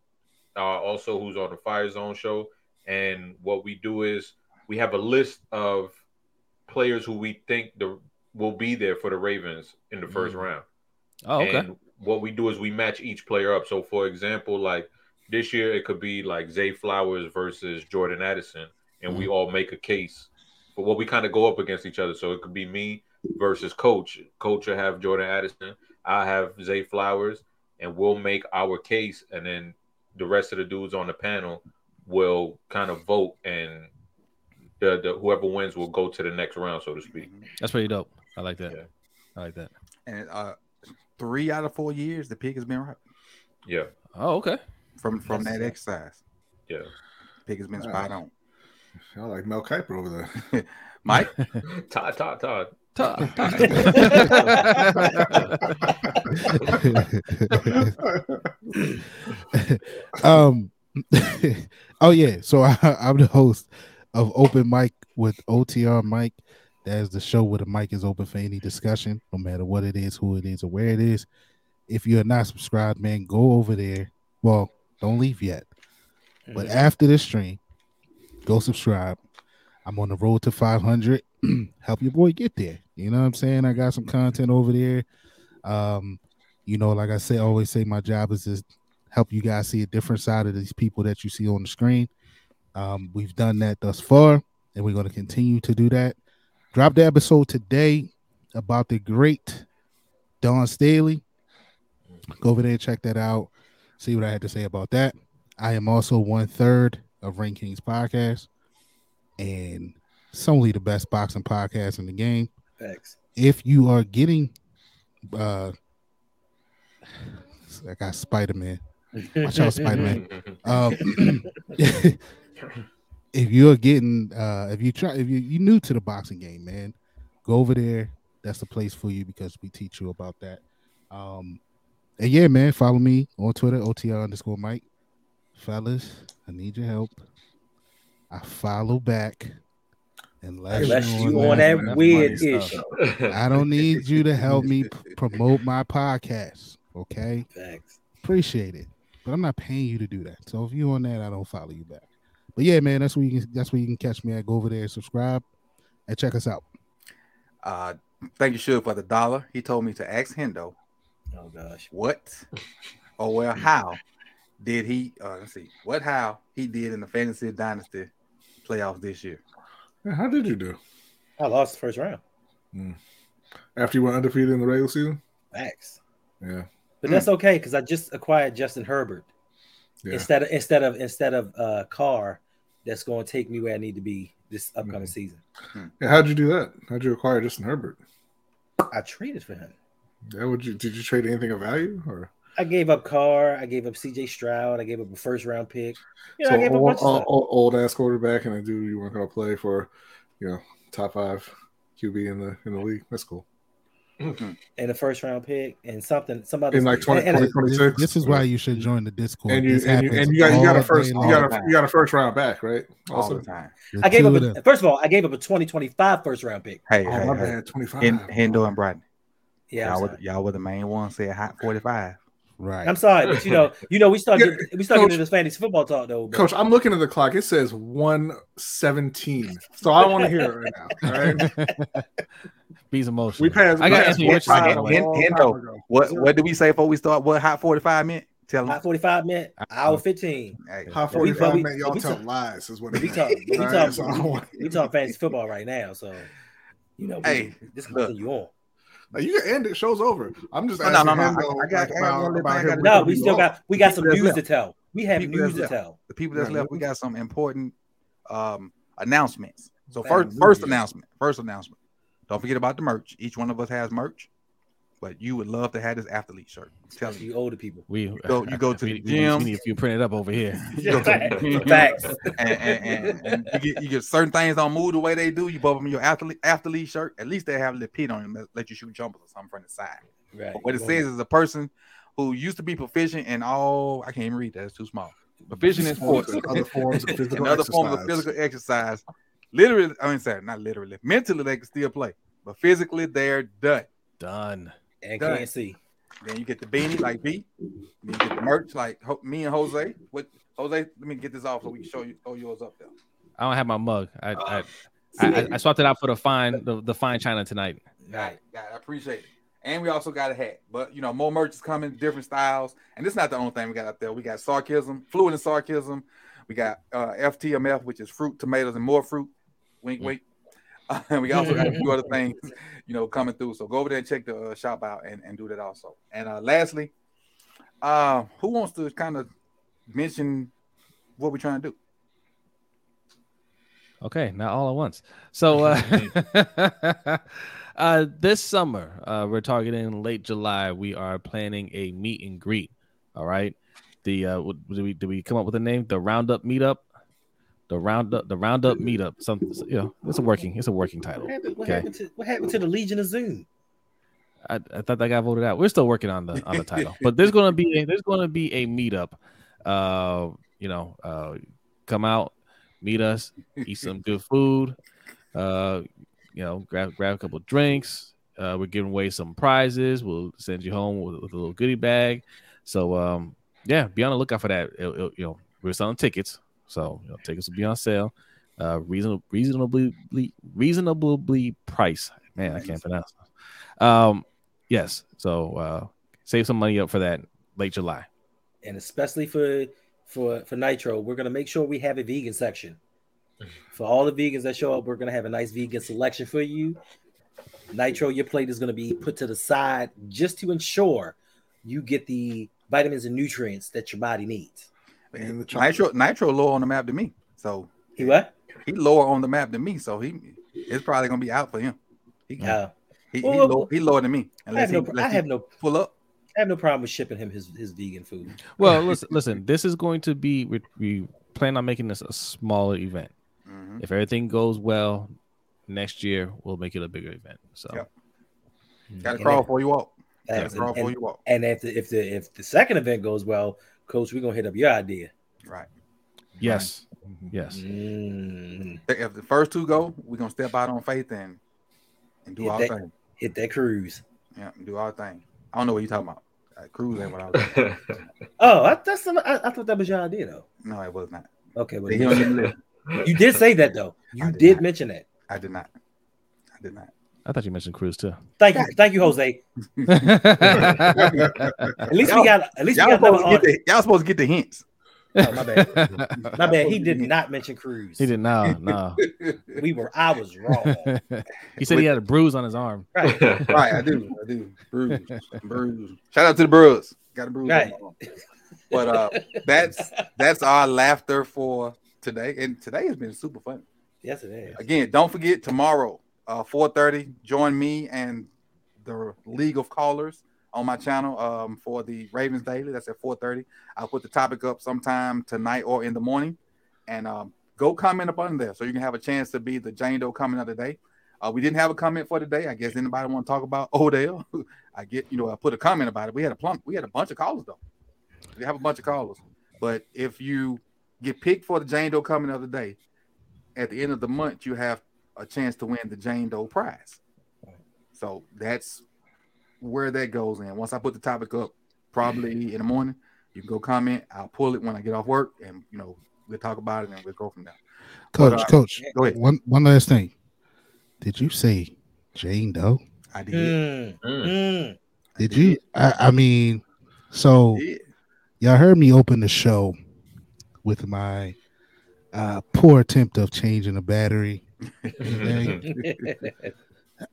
uh, also who's on the Fire Zone show. And what we do is we have a list of players who we think the will be there for the Ravens in the first Mm. round. Oh, okay. And what we do is we match each player up. So, for example, like this year, it could be like Zay Flowers versus Jordan Addison, and we all make a case. But what we kind of go up against each other. So it could be me versus Coach. Coach will have Jordan Addison. I have Zay Flowers, and we'll make our case, and then the rest of the dudes on the panel will kind of vote, and the, the whoever wins will go to the next round, so to speak. That's pretty dope. I like that. Yeah. I like that. And uh, three out of four years, the pick has been right Yeah, Oh, okay. from from That's- that exercise. yeah. Pick has been spot on. I like Mel Kiper over there. Mike, Todd, Todd, Todd. Todd, um oh yeah. So I, i'm the host of open mic with otr mike. That is the show where the mic is open for any discussion no matter what it is who it is or where it is. If you're not subscribed man go over there. Well don't leave yet. But after this stream go subscribe i'm on the road to 500 help your boy get there you know what i'm saying i got some content over there um you know like i say always say my job is to help you guys see a different side of these people that you see on the screen. Um, we've done that thus far, and we're going to continue to do that. Drop the episode today about the great Dawn Staley. Go over there check that out. See what I had to say about that. I am also one third of Ring Kings podcast, and it's only the best boxing podcast in the game Thanks. if you are getting uh I got Spider Man. Watch out, Spider Man. Um, if you're getting uh if you try if you you new to the boxing game, man, go over there. That's the place for you because we teach you about that. Um and yeah, man, follow me on Twitter, OTR underscore Mike. Fellas, I need your help. I follow back unless, Unless you're you on that that weird stuff. issue. I don't need you to help me p- promote my podcast. Okay, Thanks. appreciate it, but I'm not paying you to do that. So if you on that, I don't follow you back. But yeah, man, that's where you can. That's where you can catch me at. Go over there, and subscribe, and check us out. Uh, thank you, Suge, for the dollar. He told me to ask Hendo Oh gosh. what, or well, how did he? Uh, let's see, what how he did in the fantasy dynasty playoffs this year. How did you do I lost the first round. after you went undefeated in the regular season? Thanks. Yeah, But that's okay because I just acquired Justin Herbert yeah. instead of instead of instead of uh Carr that's going to take me where I need to be this upcoming Mhm. season. yeah. How'd you do that? How'd you acquire Justin Herbert? I traded for him. Yeah, would you did you trade anything of value or? I gave up Carr. I gave up C.J. Stroud. I gave up a first round pick. You know, I gave up a old, bunch of stuff. old, old ass quarterback and a dude you weren't going to play for, you know, top five QB in the in the league. That's cool. Mm-hmm. and a first round pick and something somebody In like 20, and, and, 2026. This is why you should join the Discord. and you and you, and you got you got a first you got a you got a first round back, right? all Also, the time. The I gave up a, first of all, I gave up a 2025 first round pick. Hey, oh hey, my hey. twenty five. Hen- Hendo and Bradley. Yeah, y'all, were, y'all were the main ones said hot 45. Right. I'm sorry, but you know, you know, we started Yeah, getting, we started Coach- getting this fantasy football talk though. but- Coach, I'm looking at the clock. It says one seventeen, so I want to hear it right now. All right, Bees emotion. we passed. I got passed Anthony one Richardson time on the a way. long Hen- time Hendo. What what did we say before we start? What hot 45 meant? Tell Hot 45 minute, hour 15. Hey, High But we- but 45 we- man, y'all we tell talk- lies is what We it talk, we All talk, right, so I don't want- we talk fantasy football right now, so you know, we, Hey, this is look. continue on. Like, you can end it. Show's over. I'm just Oh, asking no, no, no. him, I- though, I got- like, I got about, about I gotta No, we still got we got some news left. to tell. We have news to tell. the people that's left, we got some important um announcements. So first first announcement. First announcement. Don't forget about the merch. Each one of us has merch, but you would love to have this athlete shirt. I'm telling you. You older people. We go- you go to we, the gym. We need a few printed up over here. You go to- Facts. and, and, and, and you, get, you get certain things don't move the way they do. You bump them in your athlete athlete shirt. At least they have a little pin on them that let you shoot jumpers or something from the side. Right. But what it says is a person who used to be proficient in all I can't even read that, it's too small. Proficient in sports, other forms of physical and other forms of exercise. physical exercise. Literally, I mean, sorry, not literally. Mentally, they can still play, but physically, they're done. Done. And Done. can't see. Then you get the beanie like B. Then you get the merch like Ho- me and Jose. What Jose? Let me get this off so we can show you throw yours up there. I don't have my mug. I I, I, I, I swapped it out for the fine the, the fine china tonight. Right, got it. I appreciate it. And we also got a hat, but you know, more merch is coming, different styles. And it's not the only thing we got out there. We got sarcasm, fluid and sarcasm. We got uh, FTMF, which is fruit, tomatoes, and more fruit. Wink, wink. And we also got a few other things, you know, coming through. So go over there and check the uh, shop out and, and do that also. And uh, lastly, uh, who wants to kind of mention what we're trying to do? Okay, not all at once. So uh, uh this summer, uh we're targeting late July. We are planning a meet and greet. All right. The uh what- did we did we come up with a name? The roundup meetup? The roundup the roundup meetup. Something you know, it's a working, it's a working title. What happened, what Okay. happened to what happened to the Legion of Zoom? I, I thought that got voted out. We're still working on the on the title, but there's gonna be a, there's gonna be a meetup. Uh, you know, uh, come out, meet us, eat some good food. Uh, you know, grab grab a couple drinks. Uh, we're giving away some prizes. We'll send you home with, with a little goodie bag. So um, yeah, be on the lookout for that. It'll- it'll- you know, we're selling tickets, so you know, tickets will be on sale. Uh, reasonable, reasonably, reasonably priced. Man, I can't pronounce. Um, yes. So uh, save some money up for that late July. and especially for for for Nitro, we're gonna make sure we have a vegan section. For all the vegans that show up, we're gonna have a nice vegan selection for you. Nitro, your plate is gonna be put to the side just to ensure you get the vitamins and nutrients that your body needs. And the chocolate. Nitro Nitro lower on the map than me, so He what? he lower on the map than me. So he it's probably gonna be out for him. He, Uh, he, he, Well, low, he lower than me I have he, no, unless I he have no, pull up. I have no problem with shipping him his his vegan food. Well, listen, listen. This is going to be we, we plan on making this a smaller event. Mhm. If everything goes well, next year we'll make it a bigger event. So Yep. Got to crawl if- before you walk. Got and- to crawl before you walk. And if the if the if the second event goes well, coach, we're gonna hit up your idea. Right. Yes. Yes. Mm, If the first two go, we're gonna step out on faith and and do Hit our that- thing. hit that cruise. Yeah, do our thing. I don't know what you're talking about. Uh, cruise ain't what I was. Oh, I, that's some, I, I thought that was your idea though. no, it was not. Okay, well, you, you did say that though. You I did, did mention that. I did not. I did not. I thought you mentioned Cruz too. Thank you, thank you, Jose. At least we Y'all- got at least we Y'all got another supposed, to get the, y'all supposed to get the hints. Oh, my bad. My bad. He did not mention Cruz. he did no, no. We were. I was wrong. he said he had a bruise on his arm. Right. right, I do. I do. Bruise. Bruise. Shout out to the Brewers. Got a bruise. on Right. my arm. But uh that's that's our laughter for today. And today has been super fun. Yes, it is. Again, don't forget tomorrow, uh 4:30, join me and the League of Callers on my channel um for the Ravens Daily. That's at 4:30. I'll put the topic up sometime tonight or in the morning. And um go comment up under there so you can have a chance to be the Jane Doe comment of the day. Uh, we didn't have a comment for today. I guess anybody want to talk about Odell? I get, you know, I put a comment about it. We had a plump, we had a bunch of callers though. We have a bunch of callers. But if you get picked for the Jane Doe comment of the day, at the end of the month, you have a chance to win the Jane Doe prize. So that's where that goes in. Once I put the topic up, probably in the morning, you can go comment. I'll pull it when I get off work, and you know we'll talk about it and we'll go from there. Coach, But, uh, coach, Go ahead. one one last thing. Did you say Jane Doe? I did. Mm, Mm. Did you? I, I mean, so Yeah. y'all heard me open the show with my uh, poor attempt of changing a battery.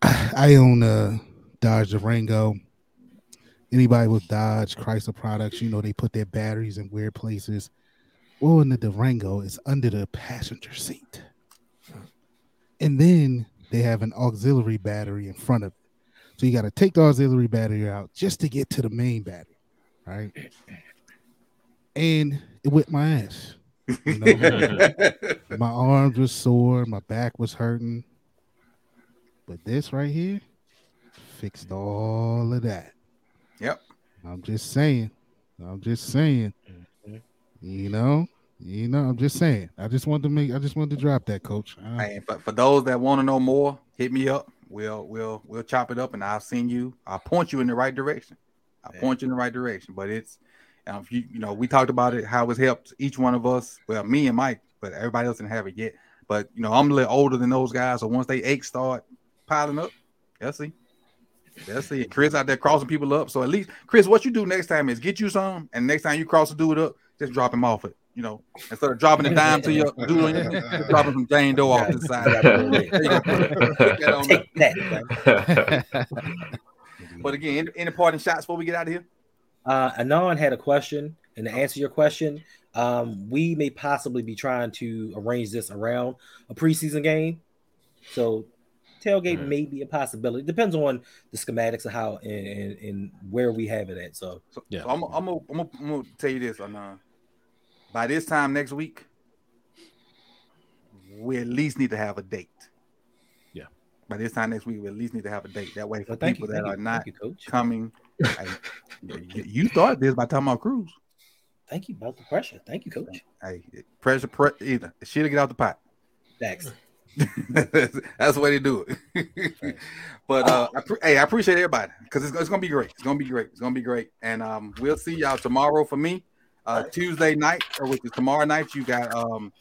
I own a Dodge Durango. Anybody with Dodge Chrysler products, you know they put their batteries in weird places. Well, in the Durango, it's under the passenger seat, and then they have an auxiliary battery in front of it. So you got to take the auxiliary battery out just to get to the main battery, right? And it whipped my ass. You know, my arms were sore, my back was hurting. But this right here fixed all of that. Yep. I'm just saying. I'm just saying. Mhm. You know, you know, I'm just saying. I just wanted to make I just wanted to drop that, coach. Uh, Hey, but for those that want to know more, hit me up. We'll we'll we'll chop it up, and I'll send you. I'll point you in the right direction. I'll Yeah. point you in the right direction. But it's, um, if you you know, we talked about it, how it's helped each one of us. Well, me and Mike, but everybody else didn't have it yet. But you know, I'm a little older than those guys, so once they aches start piling up, they'll see. They'll see. Chris out there crossing people up. So at least, Chris, what you do next time is get you some, and next time you cross a dude up, just drop him off it. You know, instead of dropping a dime to your dude, on your- just drop some Jane Doe off to the side. There you go. That. Take that. But again, any, any parting shots before we get out of here? Uh, Anon had a question, and to answer your question, um, we may possibly be trying to arrange this around a preseason game. So tailgate Mhm. may be a possibility. Depends on the schematics of how and, and, and where we have it at. So So, Yeah. so I'm, I'm, gonna- I'm, gonna- I'm gonna tell you this, Anon. By this time next week, we at least need to have a date. Yeah. By this time next week, we at least need to have a date. That way, for well, thank you, people thank that you, are not you, coach. coming, hey, you, thought this by talking about Cruz. Thank you about the pressure. Thank you, coach. Hey, pressure, pre- either shit get out the pot. Thanks. That's the way they do it. but uh, I pre- hey, I appreciate everybody because it's, it's gonna be great. It's gonna be great. It's gonna be great. And um, we'll see y'all tomorrow for me. Uh, Tuesday night, or which is tomorrow night, you got um,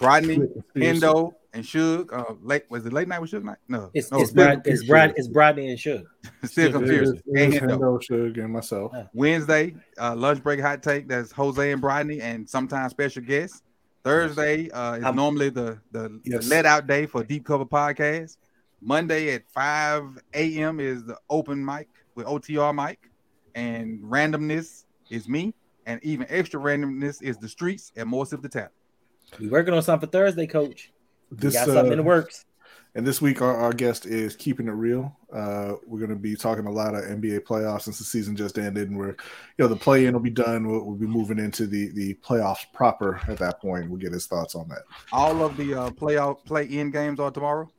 Rodney, Endo, and Suge. Uh, late was it late night with Suge night? No, It's no, it's still, Brad, it's Brad, it's Brodney and Suge. still Suge. confused. And Hendo. Hendo, Suge, and myself. Wednesday, uh, lunch break hot take. That's Jose and Brodney, and sometimes special guests. Thursday uh, is I'm- normally the the, Yes. the let out day for Deep Cover Podcast. Monday at 5 a.m. is the open mic with OTR Mike, and randomness is me, and even extra randomness is the streets and more of the tap. We working on something for Thursday, coach. We This got something in the uh, works. and this week our, our guest is keeping it real. Uh, we're going to be talking a lot of NBA playoffs since the season just ended, and we're you know the play in will be done. We'll, we'll be moving into the the playoffs proper at that point. We'll get his thoughts on that. All of the uh, playoff play in games are tomorrow.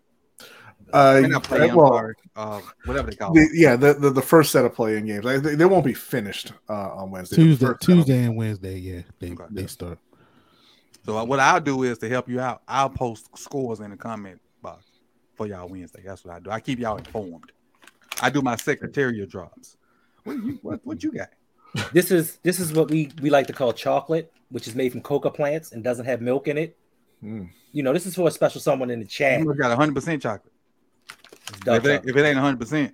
Uh, play in, well, sorry. Uh, whatever they call the, it. yeah, the, the the first set of play-in games, like, they, they won't be finished uh, on Wednesday. Tuesday, first set of- Tuesday and Wednesday, yeah, they Okay. they start. So uh, what I'll do is to help you out, I'll post scores in the comment box for y'all Wednesday. That's what I do. I keep y'all informed. I do my secretarial drops. What you what, what you got? This is this is what we we like to call chocolate, which is made from coca plants and doesn't have milk in it. Mm. You know, this is for a special someone in the chat. You got 100 percent chocolate. If it, ain't- chocolate. if it ain't 100 percent,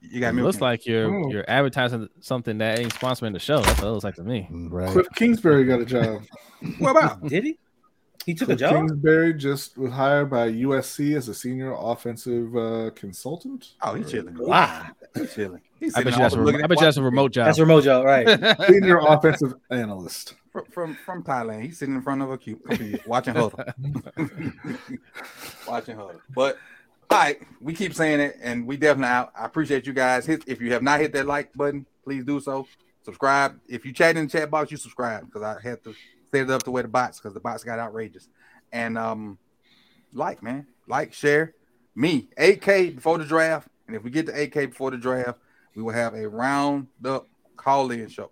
you got It milk. looks in it. like you're Oh. you're advertising something that ain't sponsoring the show. That's what it looks like to me. Right. Cliff Kingsbury got a job. what about? Did he? He took a job. Kingsbury just was hired by USC as a senior offensive uh, consultant. Oh, he's chilling. Wow, He's chilling. He's I bet you that's a, all I bet you that's a remote job. that's a remote job, right? Senior offensive analyst. from, from from Thailand. He's sitting in front of a cube, computer, watching huddle, watching huddle. But all right, we keep saying it, and we definitely out. I appreciate you guys. Hit if you have not hit that like button, please do so. Subscribe. If you chat in the chat box, you subscribe because I had to set it up to where the bots because the bots got outrageous. And um, like man, like share me 8K before the draft, and if we get to 8K before the draft, we will have a round up call in show.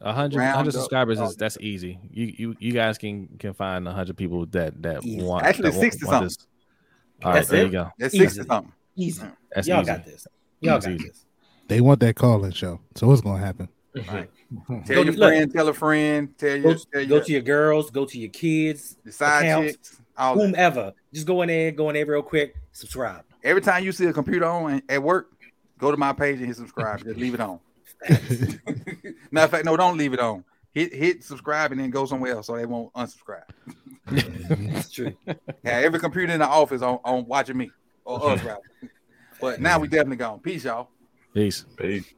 A hundred, hundred subscribers is that's easy. You you you guys can can find a hundred people that that Easy. want Actually, that want- 60 want this. All right, That's there it? you go. That's Easy. 60 something. Easy. That's Y'all easy. got this. Y'all That's got easy. this. They want that calling show. So what's gonna happen? Right. Go Tell your to- look. friend, tell a friend, tell Go, your, tell go your, to your girls, go to your kids, the side accounts, chicks. All that. whomever. Just go in there, go in there real quick, subscribe. Every time you see a computer on at work, go to my page and hit subscribe. Just leave it on. Matter of fact, no, don't leave it on. Hit hit subscribe and then go somewhere else so they won't unsubscribe. That's true. Yeah, every computer in the office on, on watching me or us rather. But now we definitely gone. Peace, y'all. Peace. Peace.